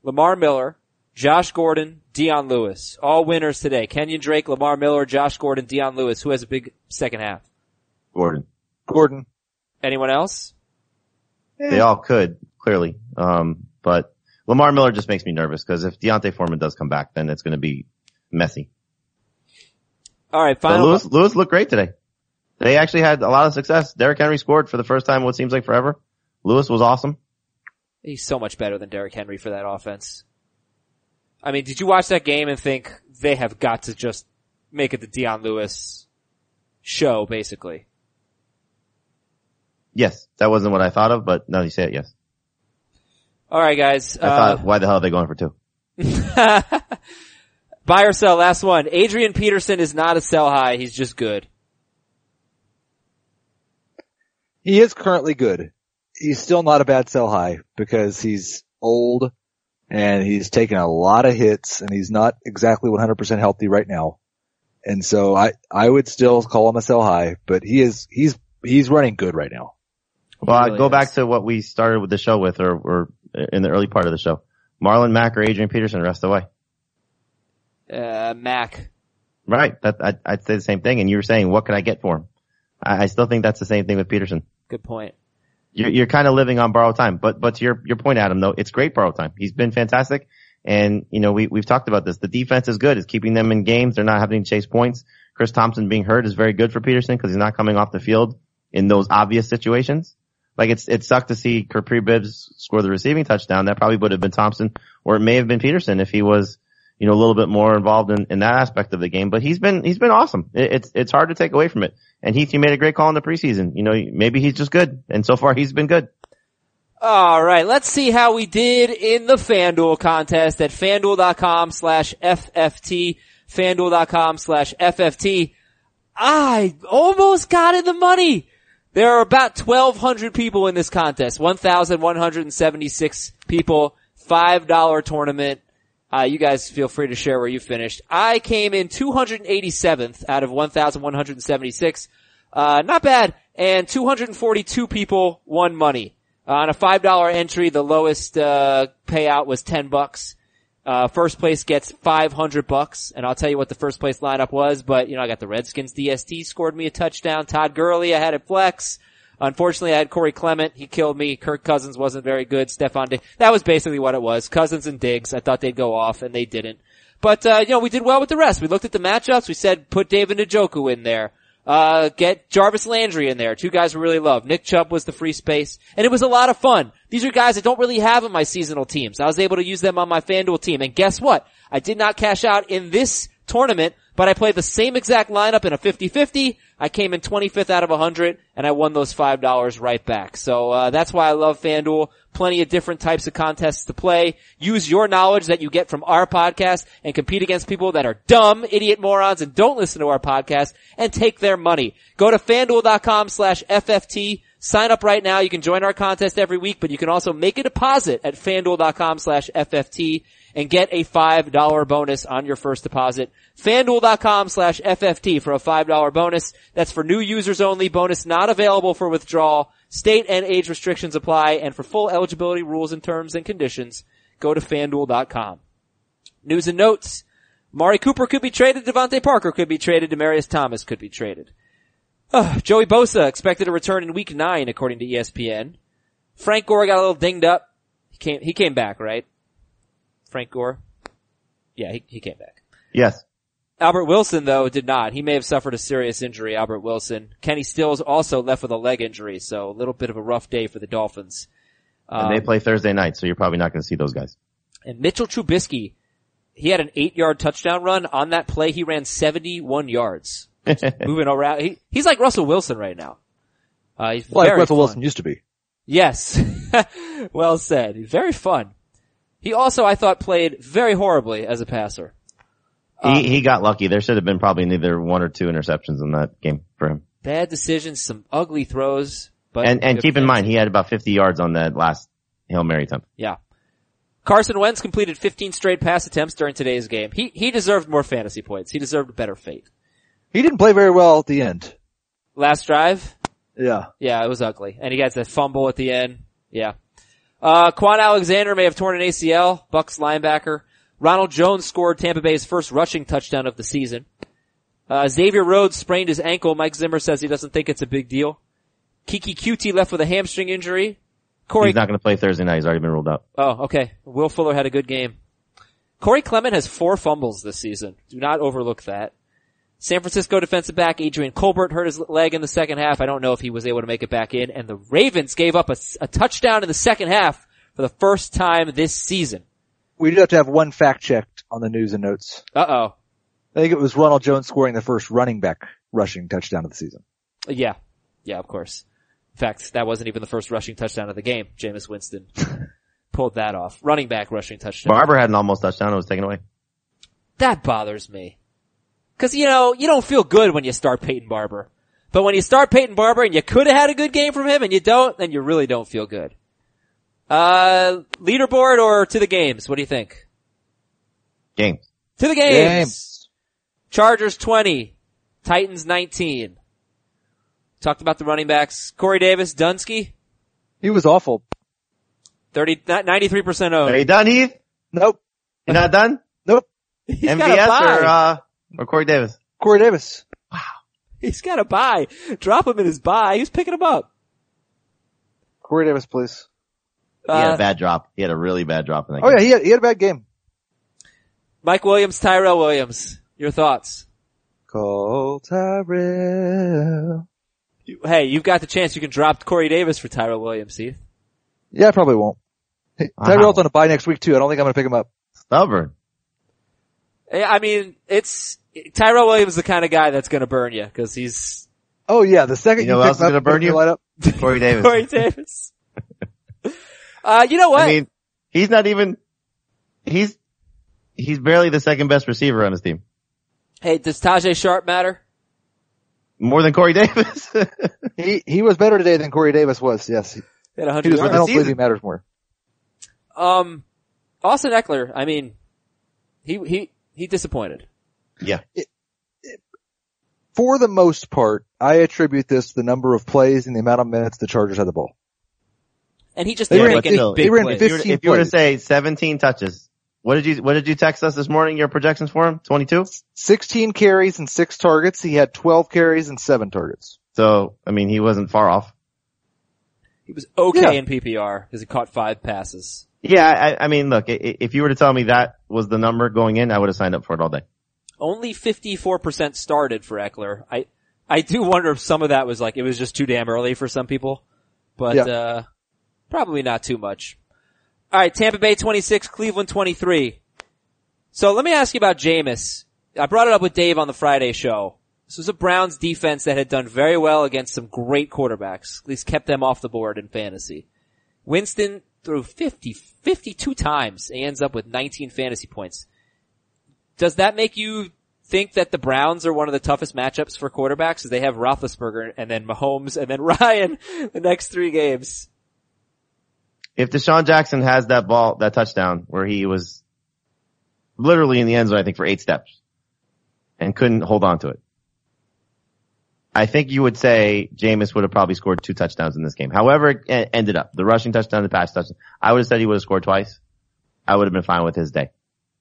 Lamar Miller, Josh Gordon, Dion Lewis. All winners today. Kenyon Drake, Lamar Miller, Josh Gordon, Dion Lewis. Who has a big second half? Gordon. Gordon. Anyone else? They all could, clearly. Um, but Lamar Miller just makes me nervous because if D'Onta Foreman does come back, then it's going to be messy. All right, But final. Lewis, Lewis looked great today. They actually had a lot of success. Derrick Henry scored for the first time what seems like forever. Lewis was awesome. He's so much better than Derrick Henry for that offense. I mean, did you watch that game and think they have got to just make it the Dion Lewis show, basically? Yes, that wasn't what I thought of, but now you say it, yes. All right, guys. I uh, thought, why the hell are they going for two? [LAUGHS] buy or sell. Last one. Adrian Peterson is not a sell high. He's just good. He is currently good. He's still not a bad sell high because he's old and he's taken a lot of hits and he's not exactly 100% healthy right now. And so I, I would still call him a sell high, but he is, he's, he's running good right now. Well, really I'd go is. back to what we started with the show with, or, or in the early part of the show. Marlon Mack or Adrian Peterson, rest away. Uh, Mac. Right. That, I, I'd say the same thing. And you were saying, what can I get for him? I, I still think that's the same thing with Peterson. Good point. You're, you're kind of living on borrowed time. But, but to your, your point, Adam, though, it's great borrowed time. He's been fantastic. And, you know, we, we've talked about this. The defense is good. It's keeping them in games. They're not having to chase points. Chris Thompson being hurt is very good for Peterson because he's not coming off the field in those obvious situations. Like it's, it sucked to see Kapri Bibbs score the receiving touchdown. That probably would have been Thompson or it may have been Peterson if he was, you know, a little bit more involved in, in that aspect of the game. But he's been, he's been awesome. It, it's, it's hard to take away from it. And Heath, you made a great call in the preseason. You know, maybe he's just good. And so far he's been good. All right, let's see how we did in the FanDuel contest at fanduel.com slash FFT, fanduel.com slash FFT. I almost got in the money. There are about 1200 people in this contest, 1176 people, $5 tournament. Uh, you guys feel free to share where you finished. I came in 287th out of 1176. Uh, not bad. And 242 people won money. Uh, on a five dollar entry, the lowest uh, payout was ten bucks. Uh, first place gets five hundred bucks, and I'll tell you what the first place lineup was. But you know, I got the Redskins. DST scored me a touchdown. Todd Gurley, I had it flex. Unfortunately, I had Corey Clement. He killed me. Kirk Cousins wasn't very good. Stefon Diggs. That was basically what it was. Cousins and Diggs. I thought they'd go off, and they didn't. But uh, you know, we did well with the rest. We looked at the matchups. We said put David Njoku in there. Uh, get Jarvis Landry in there. Two guys we really love. Nick Chubb was the free space. And it was a lot of fun. These are guys I don't really have in my seasonal teams. I was able to use them on my FanDuel team. And guess what? I did not cash out in this tournament, but I played the same exact lineup in a 50-50. I came in 25th out of 100 and I won those $5 right back. So, uh, that's why I love FanDuel. Plenty of different types of contests to play. Use your knowledge that you get from our podcast and compete against people that are dumb, idiot morons and don't listen to our podcast and take their money. Go to fanduel.com slash FFT. Sign up right now. You can join our contest every week, but you can also make a deposit at fanduel.com slash FFT and get a $5 bonus on your first deposit. FanDuel.com slash FFT for a $5 bonus. That's for new users only. Bonus not available for withdrawal. State and age restrictions apply. And for full eligibility rules and terms and conditions, go to FanDuel.com. News and notes. Mari Cooper could be traded. DeVante Parker could be traded. Demaryius Thomas could be traded. Joey Bosa expected to return in week nine, according to ESPN. Frank Gore got a little dinged up. He came, he came back, right? Frank Gore? Yeah, he, he came back. Yes. Albert Wilson though did not. He may have suffered a serious injury, Albert Wilson. Kenny Stills also left with a leg injury, so a little bit of a rough day for the Dolphins. And they Um, play Thursday night, so you're probably not going to see those guys. and Mitchell Trubisky, he had an eight yard touchdown run. On that play, he ran 71 yards. [LAUGHS] Moving around. He, he's like Russell Wilson right now. Uh, he's Like very Russell fun. Wilson used to be. Yes. [LAUGHS] well said. Very fun. He also, I thought, played very horribly as a passer. He, he got lucky. There should have been probably neither one or two interceptions in that game for him. Bad decisions, some ugly throws, but And, and keep in mind, he had about 50 yards on that last Hail Mary attempt. Yeah. Carson Wentz completed 15 straight pass attempts during today's game. He, he deserved more fantasy points. He deserved a better fate. He didn't play very well at the end. Last drive? Yeah. Yeah, it was ugly. And he gets a fumble at the end. Yeah. Uh, Kwon Alexander may have torn an ACL, Bucks linebacker. Ronald Jones scored Tampa Bay's first rushing touchdown of the season. Uh, Xavier Rhodes sprained his ankle. Mike Zimmer says he doesn't think it's a big deal. Keke Coutee left with a hamstring injury. Corey, He's not going to play Thursday night. He's already been ruled out. oh, okay. Will Fuller had a good game. Corey Clement has four fumbles this season. Do not overlook that. San Francisco defensive back Adrian Colbert hurt his leg in the second half. I don't know if he was able to make it back in. And the Ravens gave up a, a touchdown in the second half for the first time this season. We do have to have one fact checked on the news and notes. Uh oh. I think it was Ronald Jones scoring the first running back rushing touchdown of the season. Yeah. Yeah, of course. In fact, that wasn't even the first rushing touchdown of the game. Jameis Winston [LAUGHS] pulled that off. Running back rushing touchdown. Barber had an almost touchdown. It was taken away. That bothers me. Cause you know, you don't feel good when you start Peyton Barber. But when you start Peyton Barber and you could have had a good game from him and you don't, then you really don't feel good. Uh, leaderboard or to the games? What do you think? Games. To the games. Games. Chargers 20. Titans 19. Talked about the running backs. Corey Davis, Dunsky, He was awful. 30, 93% owned. Are you done, Heath? Nope. You're not done? Nope. He's got a MVS or, uh, or Corey Davis? Corey Davis. Wow. He's got a buy. Drop him in his buy. He's picking him up. Corey Davis, please. He had Uh, a bad drop. He had a really bad drop in that Oh game. yeah, he had, he had a bad game. Mike Williams, Tyrell Williams. Your thoughts? Call Tyrell. You- Hey, you've got the chance. You can drop Corey Davis for Tyrell Williams, Heath. Yeah, I probably won't. Hey, Wow. Tyrell's on a bye next week too. I don't think I'm going to pick him up. Stubborn. I mean, it's, Tyrell Williams is the kind of guy that's gonna burn you, cause he's Oh yeah, the second You know you, who pick else is him up, gonna burn put him in you? your lineup, Corey [LAUGHS] Davis. Corey Davis. Uh, you know what? I mean, he's not even, he's, he's barely the second best receiver on his team. hey, does Tajaé Sharpe matter? More than Corey Davis. [LAUGHS] he he was better today than Corey Davis was. Yes, he, He had 100 he was. I don't the believe he matters more. Um, Austin Ekeler, I mean, he, he, he disappointed. yeah. For the most part, I attribute this to the number of plays and the amount of minutes the Chargers had the ball. And he just They didn't ran make any still, big they ran plays. If you, were, 15 if you were to say 17 touches, what did you, what did you text us this morning? Your projections for him? 22? 16 carries and six targets. He had 12 carries and seven targets. So, I mean, he wasn't far off. He was okay Yeah. in PPR because he caught five passes. Yeah, I, I mean, look, i- i- if you were to tell me that was the number going in, I would have signed up for it all day. Only 54% started for Ekeler. I, I do wonder if some of that was like, it was just too damn early for some people. But, Yeah. uh, probably not too much. Alright, Tampa Bay 26, Cleveland 23. So let me ask you about Jameis. I brought it up with Dave on the Friday show. This was a Browns defense that had done very well against some great quarterbacks. At least kept them off the board in fantasy. Winston threw 50, 52 times. and ends up with 19 fantasy points. Does that make you think that the Browns are one of the toughest matchups for quarterbacks? Because they have Roethlisberger and then Mahomes and then [LAUGHS] Ryan the next three games. If DeSean Jackson has that ball, that touchdown where he was literally in the end zone, I think for eight steps and couldn't hold on to it. I think you would say Jameis would have probably scored two touchdowns in this game. However, it ended up the rushing touchdown, the pass touchdown. I would have said he would have scored twice. I would have been fine with his day.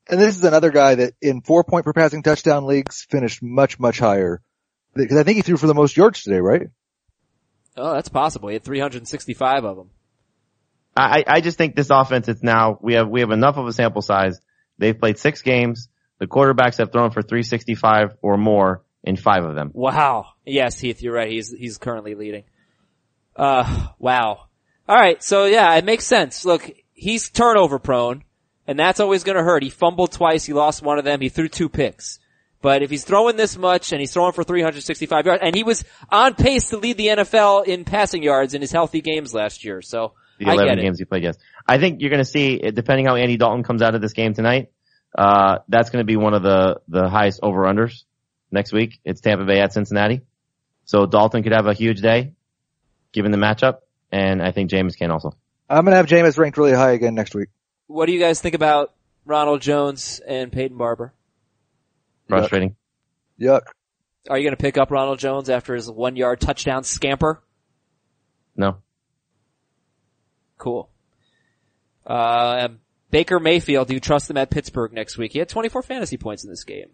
And this is another guy that in four point per passing touchdown leagues finished much, much higher. Because I think he threw for the most yards today, right? Oh, that's possible. He had 365 of them. I, I just think this offense, it's now, we have, we have enough of a sample size. They've played six games. The quarterbacks have thrown for 365 or more in five of them. Wow. Yes, Heath, you're right. He's, he's currently leading. Uh, wow. Alright, so yeah, it makes sense. Look, he's turnover prone, and that's always gonna hurt. He fumbled twice, he lost one of them, he threw two picks. But if he's throwing this much and he's throwing for 365 yards, and he was on pace to lead the NFL in passing yards in his healthy games last year, so The I 11 games he played, yes. I think you're going to see, depending how Andy Dalton comes out of this game tonight, uh, that's going to be one of the, the highest over-unders next week. It's Tampa Bay at Cincinnati. So Dalton could have a huge day, given the matchup, and I think Jameis can also. I'm gonna have Jameis ranked really high again next week. What do you guys think about Ronald Jones and Peyton Barber? Frustrating. Yuck. Are you going to pick up Ronald Jones after his one yard touchdown scamper? No. Cool. Uh, Baker Mayfield, do you trust him at Pittsburgh next week? He had 24 fantasy points in this game.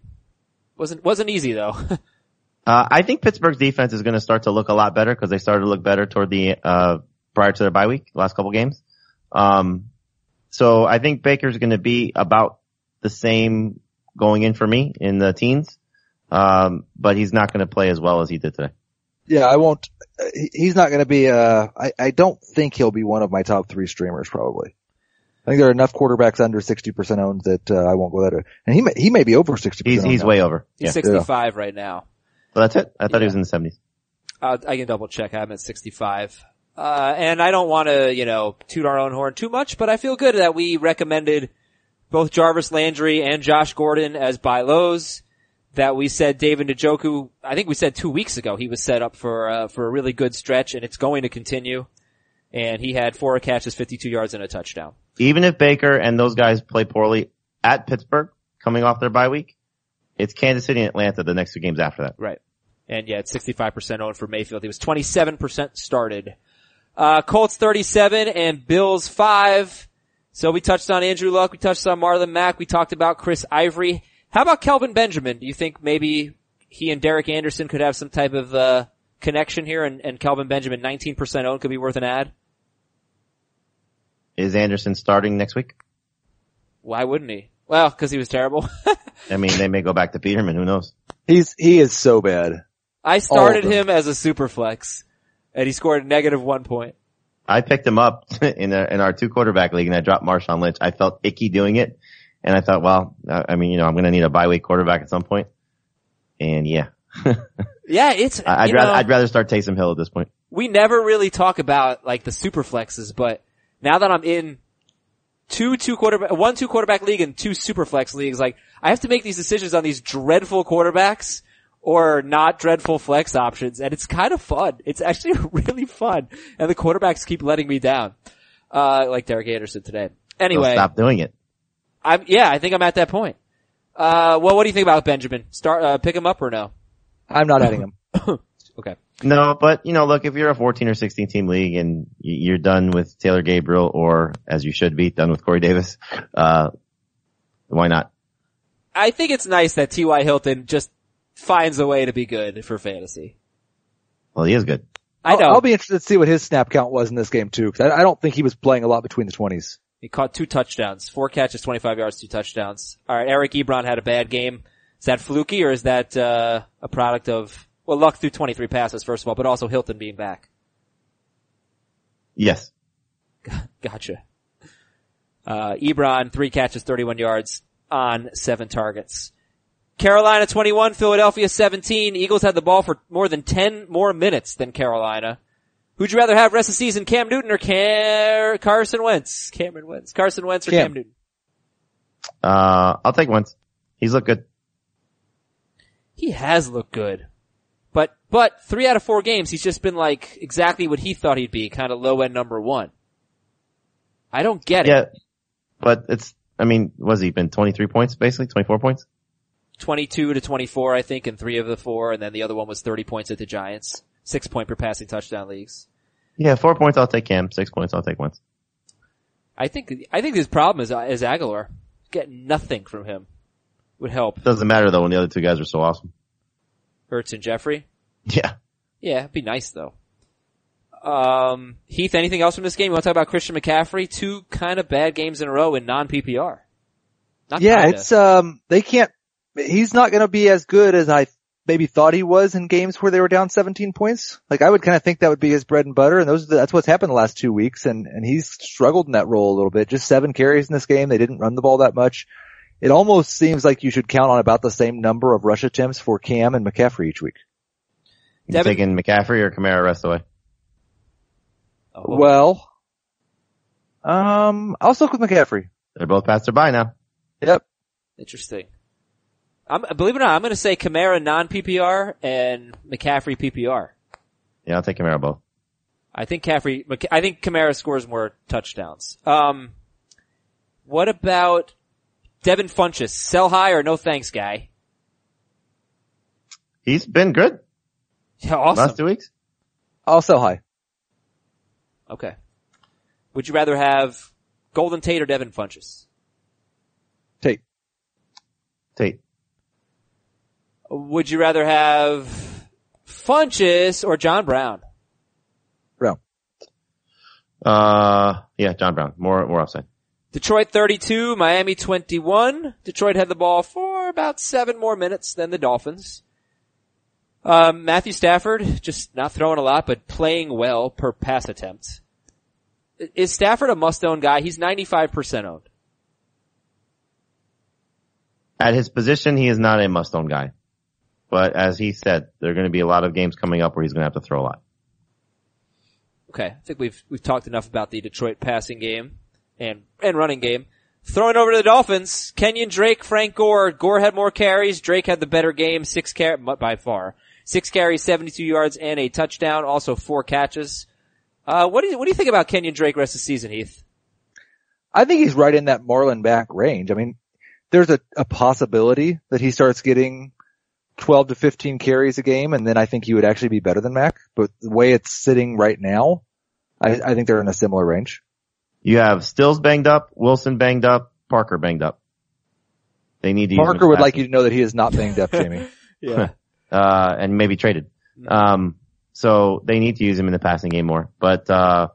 Wasn't, wasn't easy though. [LAUGHS] Uh, I think Pittsburgh's defense is going to start to look a lot better because they started to look better toward the, uh, prior to their bye week, last couple games. Um, so I think Baker's going to be about the same going in for me in the teens. Um, but he's not going to play as well as he did today. Yeah, I won't. uh, He's not going to be. Uh, I, I don't think he'll be one of my top three streamers. Probably. I think there are enough quarterbacks under sixty percent owned that uh, I won't go that. And he may he may be over sixty He's, percent. he's way over. He's Yeah. 65 right now. Well, that's it. I thought Yeah. he was in the seventies. Uh, I can double check. I'm at 65. Uh, and I don't want to, you know, toot our own horn too much, but I feel good that we recommended both Jarvis Landry and Josh Gordon as buy lows. That we said David Njoku, I think we said two weeks ago he was set up for, uh, for a really good stretch and it's going to continue. And he had four catches, 52 yards and a touchdown. Even if Baker and those guys play poorly at Pittsburgh coming off their bye week, it's Kansas City and Atlanta the next two games after that. Right. And yeah, it's 65% owned for Mayfield. He was 27% started. Uh, Colts 37 and Bills 5. So we touched on Andrew Luck, we touched on Marlon Mack, we talked about Chris Ivory. How about Kelvin Benjamin? Do you think maybe he and Derek Anderson could have some type of, uh, connection here and, and Kelvin Benjamin 19% owned could be worth an add? Is Anderson starting next week? Why wouldn't he? Well, cause he was terrible. [LAUGHS] I mean, they may go back to Peterman. Who knows? He's he is so bad. I started him as a super flex and he scored negative one point. I picked him up [LAUGHS] in a, in our two quarterback league and I dropped Marshawn Lynch. I felt icky doing it. And I thought, well, I mean, you know, I'm going to need a bye week quarterback at some point. And yeah, [LAUGHS] Yeah, it's, I'd rather, know- I'd rather start Taysom Hill at this point. we never really talk about like the super flexes, but now that I'm in two two quarterback one two quarterback league and two super flex leagues, like I have to make these decisions on these dreadful quarterbacks or not dreadful flex options, and it's kind of fun. It's actually [LAUGHS] really fun, and the quarterbacks keep letting me down, uh, like Derek Anderson today. Anyway, stop doing it. I'm yeah, I think I'm at that point. Uh, well, what do you think about Benjamin? Start uh, pick him up or no? I'm not adding him. [COUGHS] Okay. No, but you know, look, if you're a 14 or 16 team league and you're done with Taylor Gabriel or as you should be done with Corey Davis, uh, why not? I think it's nice that T.Y. Hilton just finds a way to be good for fantasy. Well, he is good. I know. I'll, I'll be interested to see what his snap count was in this game too, because I, I don't think he was playing a lot between the twenties. He caught two touchdowns, four catches, 25 yards, two touchdowns. Alright, Eric Ebron had a bad game. Is that fluky or is that, uh, a product of, well, Luck threw 23 passes, first of all, but also Hilton being back? Yes. [LAUGHS] Gotcha. Uh, Ebron, three catches, 31 yards on seven targets. Carolina 21, Philadelphia 17. Eagles had the ball for more than 10 more minutes than Carolina. Who'd you rather have rest of the season, Cam Newton or Car- Carson Wentz? Cameron Wentz. Carson Wentz or Cam, Cam. Newton? Uh, I'll take Wentz. He's looked good. He has looked good. But, but three out of four games, he's just been like exactly what he thought he'd be, kind of low end number one. I don't get it. Yeah. But it's, I mean, was he been 23 points basically? 24 points? 22 to 24, I think, in three of the four, and then the other one was 30 points at the Giants. Six point per passing touchdown leagues. Yeah, four points I'll take Cam. Six points I'll take Wentz. I think, I think his problem is, is Agholor. Getting nothing from him would help. Doesn't matter though when the other two guys are so awesome. Ertz and Jeffery. Yeah. Yeah, it'd be nice though. Um, Heath, anything else from this game? You want to talk about Christian McCaffrey? Two kind of bad games in a row in non-PPR. Yeah, kinda. it's um they can't. He's not going to be as good as I maybe thought he was in games where they were down 17 points. Like I would kind of think that would be his bread and butter, and those that's what's happened the last two weeks, and and he's struggled in that role a little bit. Just seven carries in this game. They didn't run the ball that much. It almost seems like you should count on about the same number of rush attempts for Cam and McCaffrey each week. You Devin- taking McCaffrey or Kamara rest away? Oh, Well, um, I'll stick with McCaffrey. They're both past their bye now. Yep. Interesting. I'm, believe it or not, I'm going to say Kamara non-PPR and McCaffrey PPR. Yeah, I'll take Kamara both. I think Caffrey, I think Kamara scores more touchdowns. Um, what about Devin Funchess? Sell high or no thanks, guy? He's been good Yeah, awesome. last two weeks. Also high. Okay. Would you rather have Golden Tate or Devin Funchess? Tate. Tate. Would you rather have Funchess or John Brown? Brown. Uh, yeah, John Brown. More, more upside. Detroit 32, Miami 21. Detroit had the ball for about seven more minutes than the Dolphins. Um, Matthew Stafford, just not throwing a lot, but playing well per pass attempt. Is Stafford a must-own guy? He's 95% owned. At his position, he is not a must-own guy. But as he said, there are going to be a lot of games coming up where he's going to have to throw a lot. Okay, I think we've we've talked enough about the Detroit passing game and and running game. Throwing over to the Dolphins, Kenyon Drake, Frank Gore. Gore had more carries. Drake had the better game, six car by far. Six carries, 72 yards, and a touchdown. Also four catches. Uh, what do you what do you think about Kenyon Drake rest of the season, Heath? I think he's right in that Marlon Mack range. I mean, there's a, a possibility that he starts getting 12 to 15 carries a game, and then I think he would actually be better than Mac. But the way it's sitting right now, I, I think they're in a similar range. You have Stills banged up, Wilson banged up, Parker banged up. They need to Parker would like you to know that he is not banged up, Jamie. [LAUGHS] Yeah. [LAUGHS] uh, and maybe traded. Um, so they need to use him in the passing game more. But, uh,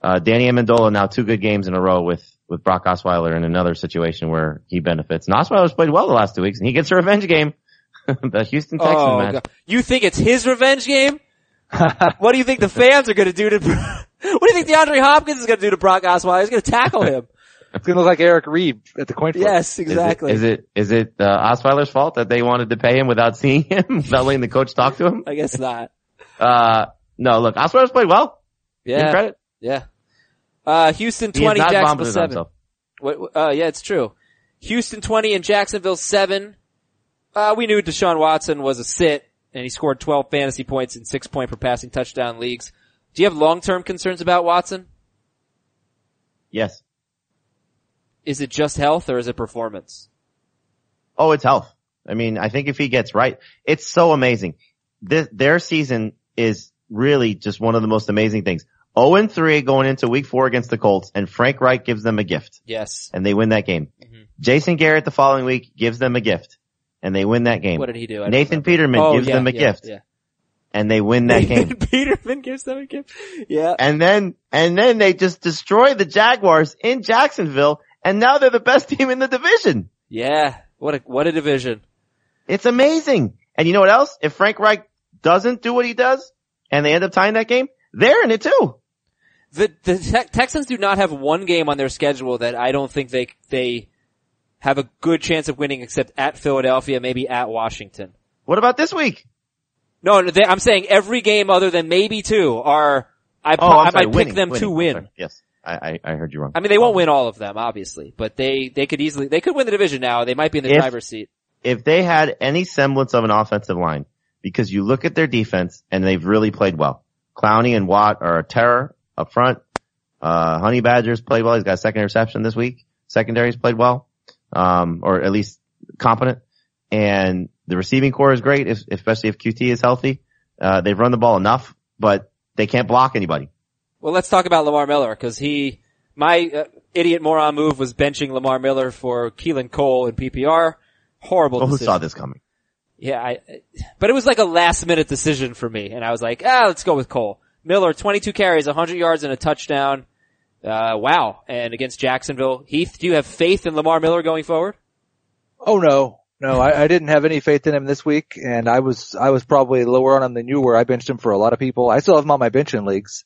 uh, Danny Amendola now two good games in a row with, with Brock Osweiler in another situation where he benefits. And Osweiler's played well the last two weeks and he gets a revenge game. [LAUGHS] the Houston Texans Oh, match. God. you think it's his revenge game? [LAUGHS] what do you think the fans are going to do to? [LAUGHS] what do you think DeAndre Hopkins is going to do to Brock Osweiler? He's going to tackle him. it's going to look like Eric Reid at the coin flip. yes, exactly. Is it, is it, uh, Osweiler's fault that they wanted to pay him without seeing him, without letting the coach talk to him? I guess not. Uh, no, look, Osweiler's played well. Give Yeah. credit. Yeah. Uh, Houston 20, Jacksonville 7. What, uh, yeah, it's true. Houston 20 and Jacksonville 7. Uh, we knew Deshaun Watson was a sit and he scored 12 fantasy points in six point per passing touchdown leagues. Do you have long-term concerns about Watson? Yes. Is it just health or is it performance? Oh, it's health. I mean, I think if he gets right, it's so amazing. This, their season is really just one of the most amazing things. 0 and 3 going into week four against the Colts and Frank Reich gives them a gift Yes. and they win that game. Mhm. Jason Garrett the following week gives them a gift and they win that game. What did he do? I Nathan. Peterman Oh, gives yeah, them a yeah, gift Yeah. and they win that game. [LAUGHS] Peterman gives them a gift. Yeah. And then, and then they just destroy the Jaguars in Jacksonville and now they're the best team in the division. Yeah. What a, what a division. It's amazing. And you know what else? If Frank Reich doesn't do what he does and they end up tying that game, they're in it too. The the Te- Texans do not have one game on their schedule that I don't think they they have a good chance of winning, except at Philadelphia, maybe at Washington. What about this week? No, no they, I'm saying every game other than maybe two are. I, Oh, I'm sorry, might winning, pick them winning. to win. Yes, I, I, I heard you wrong. I mean, they won't win all of them, obviously, but they they could easily they could win the division now. They might be in the If- driver's seat. If they had any semblance of an offensive line, because you look at their defense and they've really played well. Clowney and Watt are a terror up front. Uh, Honey Badgers played well. He's got a second interception this week. Secondary's played well. Um, or at least competent. And the receiving corps is great, if, especially if Coutee is healthy. Uh, they've run the ball enough, but they can't block anybody. Well, let's talk about Lamar Miller because he, my uh, idiot moron move was benching Lamar Miller for Keelan Cole in PPR. Horrible. Well, who decision. saw this coming? Yeah, I, but it was like a last minute decision for me, and I was like, ah, let's go with Cole. Miller, 22 carries, 100 yards and a touchdown. Uh, wow. And against Jacksonville. Heath, do you have faith in Lamar Miller going forward? Oh no, no, I, I didn't have any faith in him this week, and I was I was probably lower on him than you were. I benched him for a lot of people. I still have him on my bench in leagues.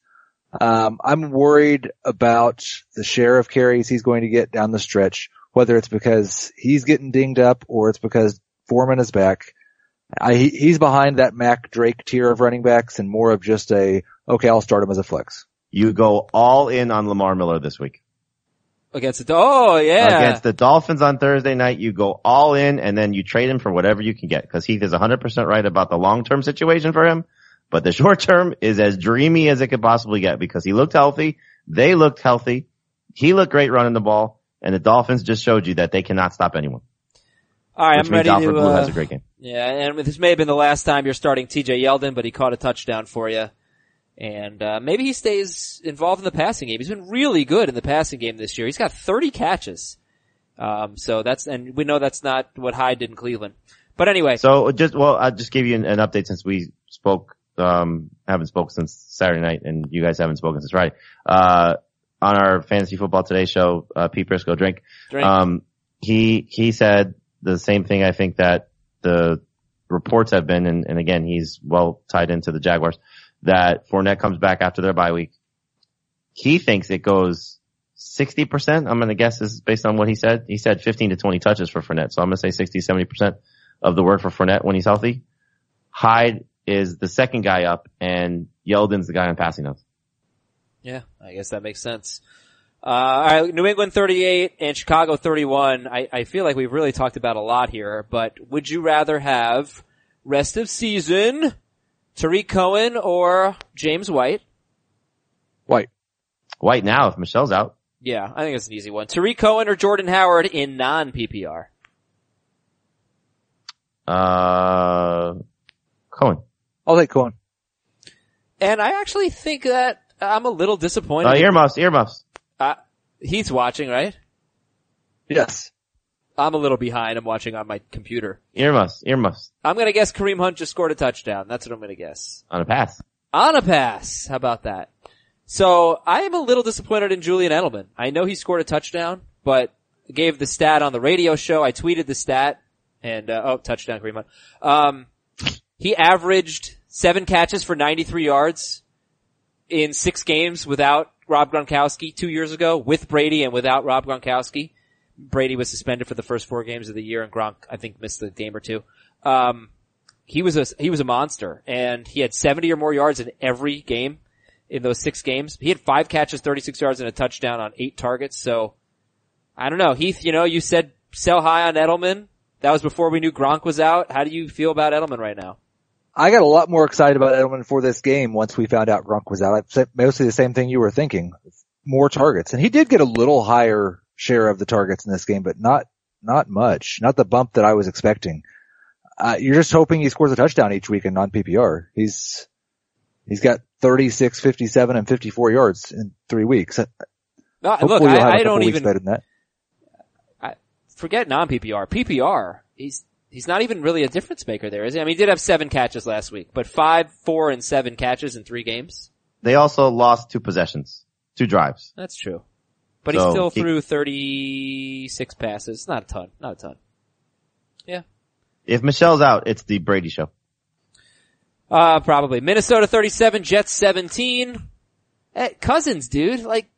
Um, I'm worried about the share of carries he's going to get down the stretch, whether it's because he's getting dinged up or it's because Foreman is back. I, he's behind that Mac Drake tier of running backs and more of just a, okay, I'll start him as a flex. You go all in on Lamar Miller this week. Against the, oh yeah. Against the Dolphins on Thursday night, you go all in and then you trade him for whatever you can get. Cause Heath is 100% right about the long-term situation for him. But the [LAUGHS] short term is as dreamy as it could possibly get because he looked healthy. They looked healthy. He looked great running the ball and the Dolphins just showed you that they cannot stop anyone. All right, which I'm ready Alfred to, Blue uh, has a great game. Yeah, and this may have been the last time you're starting TJ Yeldon, but he caught a touchdown for you. And, uh, maybe he stays involved in the passing game. He's been really good in the passing game this year. He's got 30 catches. Um, so that's, and we know that's not what Hyde did in Cleveland. But anyway. So just, well, I'll just give you an, an update since we spoke, um, haven't spoken since Saturday night and you guys haven't spoken since Friday. Uh, on our fantasy football today show, uh, Pete Prisco drink, Drink. um, he, he said the same thing I think that the reports have been, and, and again, he's well tied into the Jaguars, that Fournette comes back after their bye week. He thinks it goes 60%. I'm going to guess this is based on what he said. He said 15 to 20 touches for Fournette. So I'm going to say 60, 70% of the work for Fournette when he's healthy. Hyde is the second guy up and Yeldon's the guy on passing notes. Yeah, I guess that makes sense. Uh, alright, New England 38 and Chicago 31. I, I feel like we've really talked about a lot here, but would you rather have rest of season, Tarik Cohen or James White? White. White now if Michel's out. Yeah, I think it's an easy one. Tarik Cohen or Jordan Howard in non-PPR? Uh, Cohen. I'll take Cohen. And I actually think that I'm a little disappointed. Uh, earmuffs, earmuffs. Uh, he's watching, right? Yes. I'm a little behind. I'm watching on my computer. Earmuffs, earmuffs. I'm gonna guess Kareem Hunt just scored a touchdown. That's what I'm gonna guess. On a pass. On a pass. How about that? So I am a little disappointed in Julian Edelman. I know he scored a touchdown, but gave the stat on the radio show. I tweeted the stat and, uh, oh, touchdown Kareem Hunt. Um, he averaged seven catches for 93 yards in six games without Rob Gronkowski two years ago, with Brady and without Rob Gronkowski. Brady was suspended for the first four games of the year and Gronk, I think, missed a game or two. Um, he was a, he was a monster and he had 70 or more yards in every game in those six games. He had five catches, 36 yards and a touchdown on eight targets. So I don't know. Heath, you know, you said sell high on Edelman. That was before we knew Gronk was out. How do you feel about Edelman right now? I got a lot more excited about Edelman for this game once we found out Gronk was out. I said mostly the same thing you were thinking. More targets. And he did get a little higher share of the targets in this game, but not, not much. Not the bump that I was expecting. Uh, you're just hoping he scores a touchdown each week in non-PPR. He's, he's got 36, 57, and 54 yards in three weeks. No, Hopefully look, you'll have I, a I don't weeks even better than that. forget non-PPR. PPR. He's he's not even really a difference maker there, is he? I mean, he did have seven catches last week, but five, four, and seven catches in three games. They also lost two possessions, two drives. That's true. But So, he still he- threw 36 passes. Not a ton. Not a ton. Yeah. If Michel's out, it's the Brady show. Uh, probably. Minnesota 37, Jets 17. Eh, Cousins, dude. Like,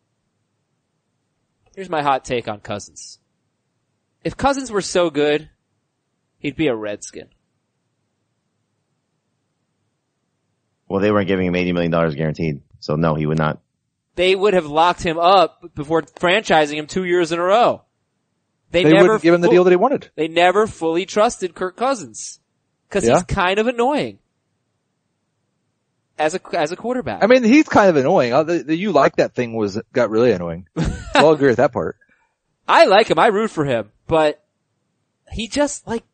here's my hot take on Cousins. If Cousins were so good, he'd be a Redskin. Well, they weren't giving him $80 million guaranteed. So no, he would not. They would have locked him up before franchising him two years in a row. They, They never wouldn't give him the deal that he wanted. They never fully trusted Kirk Cousins. Cause Yeah. he's kind of annoying. As a, as a quarterback. I mean, he's kind of annoying. Uh, The, the you like that thing was, got really annoying. [LAUGHS] I'll agree with that part. I like him. I root for him, but he just like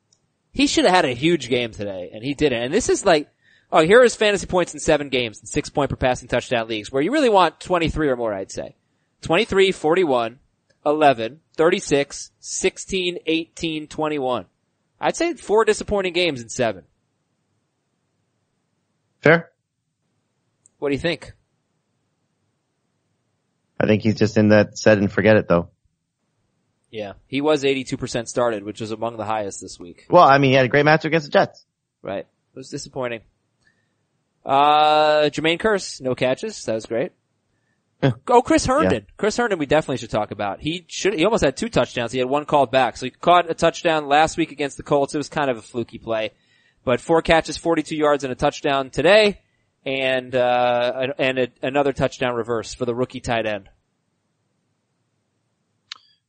he should have had a huge game today, and he didn't. And this is like, oh, here his fantasy points in seven games in six point per passing touchdown leagues, where you really want 23 or more, I'd say. 23, 41, 11, 36, 16, 18, 21. I'd say four disappointing games in seven. Fair? What do you think? I think he's just in that set and forget it though. Yeah, he was 82% started, which was among the highest this week. Well, I mean, he had a great match against the Jets. Right. It was disappointing. Uh, Jermaine Kearse, no catches. That was great. Yeah. Oh, Chris Herndon. Chris Herndon we definitely should talk about. He should, he almost had two touchdowns. He had one called back. So he caught a touchdown last week against the Colts. It was kind of a fluky play. But four catches, 42 yards and a touchdown today. And, uh, and a, another touchdown reverse for the rookie tight end.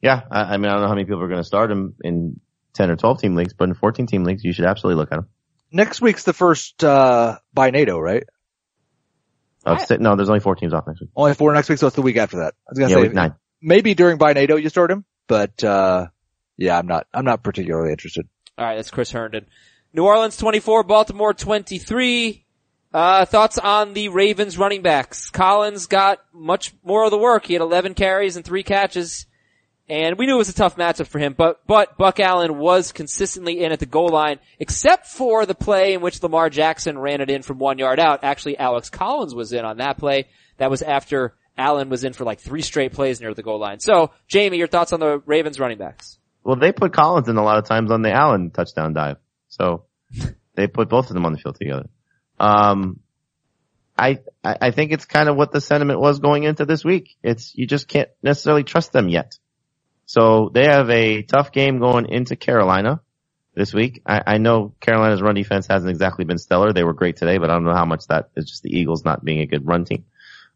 Yeah, I, I mean, I don't know how many people are going to start him in 10 or 12 team leagues, but in 14 team leagues, you should absolutely look at him. Next week's the first, uh, by NATO, right? Oh, I- no, there's only four teams off next week. Only four next week, so it's the week after that. I was gonna Yeah, say, week nine. maybe during by NATO you start him, but, uh, yeah, I'm not, I'm not particularly interested. Alright, that's Chris Herndon. New Orleans 24, Baltimore 23. Uh, thoughts on the Ravens running backs? Collins got much more of the work. He had 11 carries and three catches. And we knew it was a tough matchup for him, but, but Buck Allen was consistently in at the goal line, except for the play in which Lamar Jackson ran it in from one yard out. Actually, Alex Collins was in on that play. That was after Allen was in for like three straight plays near the goal line. So, Jamie, your thoughts on the Ravens running backs? Well, they put Collins in a lot of times on the Allen touchdown dive. So [LAUGHS] they put both of them on the field together. Um, I, I I think it's kind of what the sentiment was going into this week. It's, you just can't necessarily trust them yet. So they have a tough game going into Carolina this week. I, I know Carolina's run defense hasn't exactly been stellar. They were great today, but I don't know how much that is just the Eagles not being a good run team.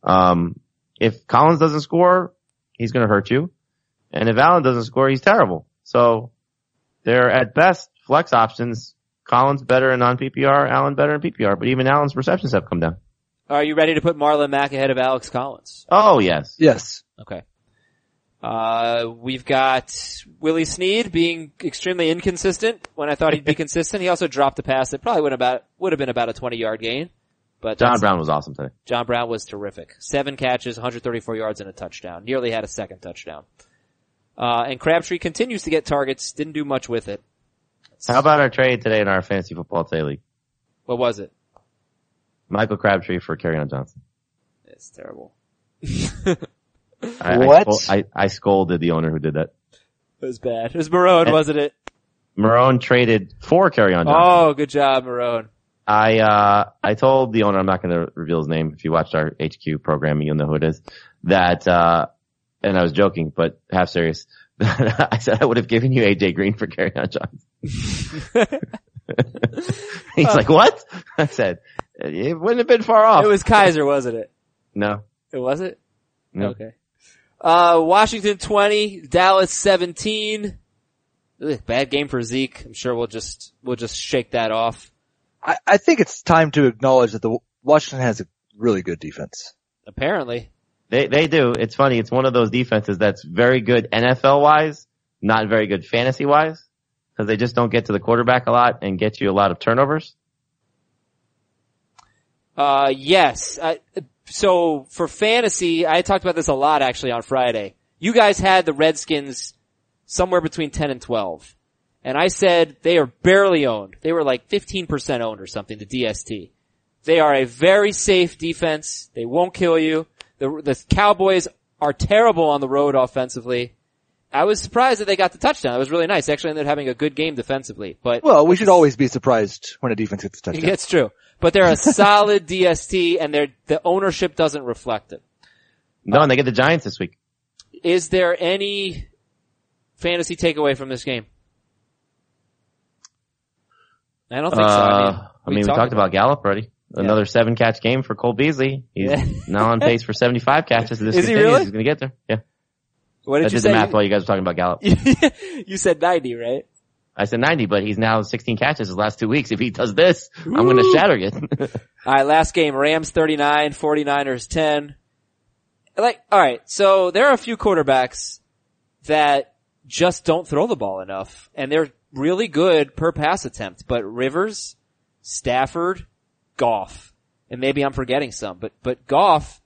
Um, if Collins doesn't score, he's going to hurt you. And if Allen doesn't score, he's terrible. So they're at best flex options. Collins better in non-PPR, Allen better in PPR, but even Allen's receptions have come down. Are you ready to put Marlon Mack ahead of Alex Collins? Oh yes. Yes. Okay. Uh, we've got Willie Snead being extremely inconsistent when I thought he'd be [LAUGHS] consistent. He also dropped a pass that probably would have about, would have been about a 20 yard gain. But John Brown was awesome today. John Brown was terrific. Seven catches, 134 yards and a touchdown. Nearly had a second touchdown. Uh, and Crabtree continues to get targets. Didn't do much with it. How about our trade today in our fantasy football today league? What was it? Michael Crabtree for on Johnson. It's terrible. [LAUGHS] I, What? I, scol- I, I scolded the owner who did that. It was bad. It was Marone, wasn't it? Marone traded for Kerryon Johnson. Oh, good job, Marone. I uh I told the owner I'm not going to reveal his name. If you watched our HQ program, you'll know who it is. That uh and I was joking, but half serious. [LAUGHS] I said I would have given you AJ Green for Kerryon Johnson. [LAUGHS] He's like, what? [LAUGHS] I said it wouldn't have been far off. It was Kaiser, wasn't it? no, It was it? no. Okay. Uh, Washington 20, Dallas 17. Ugh, bad game for Zeke. I'm sure we'll just, we'll just shake that off. I, I think it's time to acknowledge that the Washington has a really good defense. Apparently. They they do. It's funny. It's one of those defenses that's very good NFL wise, not very good fantasy wise, because they just don't get to the quarterback a lot and get you a lot of turnovers. Uh, yes. I, so for fantasy, I talked about this a lot actually on Friday. You guys had the Redskins somewhere between 10 and 12. And I said they are barely owned. They were like 15% owned or something, the DST. They are a very safe defense. They won't kill you. The, the Cowboys are terrible on the road offensively. I was surprised that they got the touchdown. It was really nice. They actually ended up having a good game defensively, but Well, we should always be surprised when a defense gets a touchdown. [LAUGHS] it's true. But they're a solid [LAUGHS] DST and they're, the ownership doesn't reflect it. No, and they get the Giants this week. Is there any fantasy takeaway from this game? I don't think so. I mean, Uh, I mean, we talked about Gallup already. Another seven catch game for Cole Beasley. He's Yeah. now on pace for 75 catches. This [LAUGHS] Is he really? He's going to get there. Yeah. What I did you did say? the math while you guys were talking about Gallup. [LAUGHS] you said 90, right? I said 90, but he's now 16 catches his last two weeks. If he does this, I'm going to shatter it. [LAUGHS] Alright, last game, Rams 39, 49ers 10. Like, alright, so there are a few quarterbacks that just don't throw the ball enough, and they're really good per pass attempt, but Rivers, Stafford, Goff, and maybe I'm forgetting some, but, but Goff,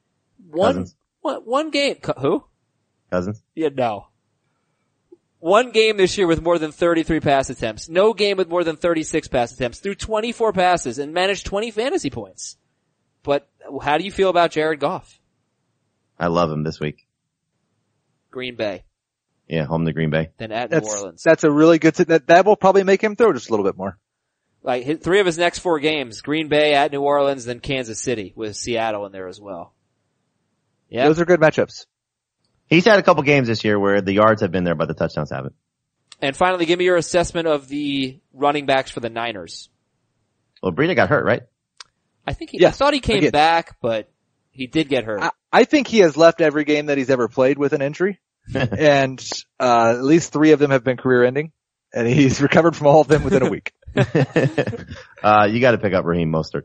one, Cousins. one, one game, who? Cousins. Yeah, no. One game this year with more than 33 pass attempts. No game with more than 36 pass attempts. Threw 24 passes and managed 20 fantasy points. But how do you feel about Jared Goff? I love him this week. Green Bay, Yeah, home to Green Bay. then at New Orleans. that's a really good, that, that will probably make him throw just a little bit more. Like his, three of his next four games, Green Bay at New Orleans, then Kansas City with Seattle in there as well. Yeah. Those are good matchups. He's had a couple games this year where the yards have been there, but the touchdowns haven't. And finally, give me your assessment of the running backs for the Niners. Well, Breida got hurt, right? I think he, I thought he came again. back, but he did get hurt. I, I think he has left every game that he's ever played with an injury. [LAUGHS] and, uh, at least three of them have been career ending. And he's [LAUGHS] recovered from all of them within a week. [LAUGHS] uh, you got to pick up Raheem Mostert.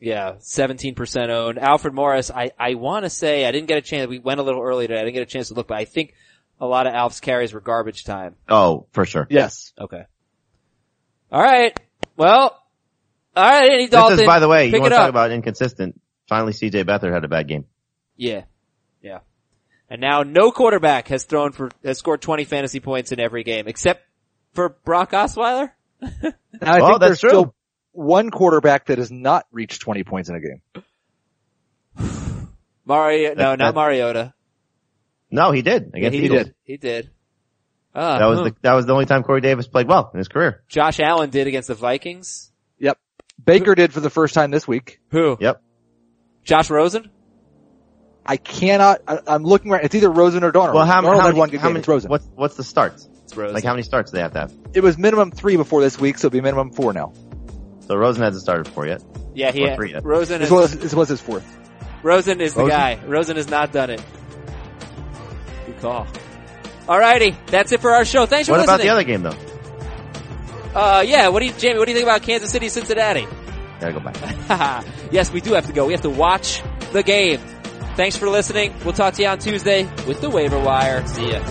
Yeah, 17% owned. Alfred Morris, I, I want to say, I didn't get a chance, we went a little early today, I didn't get a chance to look, but I think a lot of Alf's carries were garbage time. Oh, for sure. Yes. Okay. Alright, Well, all right, Andy Dalton. This is, by the way, you want to talk about inconsistent. Finally, CJ Beathard had a bad game. Yeah. Yeah. And now no quarterback has thrown for, has scored 20 fantasy points in every game, except for Brock Osweiler. And [LAUGHS] I Well, think that's true. still one quarterback that has not reached 20 points in a game. [SIGHS] Mario, no, That- not Mariota. No, he did Yeah, against he Eagles. did. He did. Ah, That was hmm. the that was the only time Corey Davis played well in his career. Josh Allen did against the Vikings. Yep. Baker did for the first time this week. Who? Yep. Josh Rosen? I cannot, I, I'm looking right, it's either Rosen or Darnold. Well, how, Darnold how had many? one how game. many? It's Rosen. What's what's the starts? It's Rosen. Like how many starts do they have to have? It was minimum three before this week, so it'll be minimum four now. So Rosen hasn't started before yet. yeah, he or had, three yet. Rosen This is, was, this was his fourth. Rosen is the Rosen? guy. Rosen has not done it. Good call. Alrighty, that's it for our show. Thanks for listening. What about the other game though? Uh, yeah, what do you, Jamey, what do you think about Kansas City, Cincinnati? Gotta go back. [LAUGHS] yes, we do have to go. We have to watch the game. Thanks for listening. We'll talk to you on Tuesday with the waiver wire. See ya.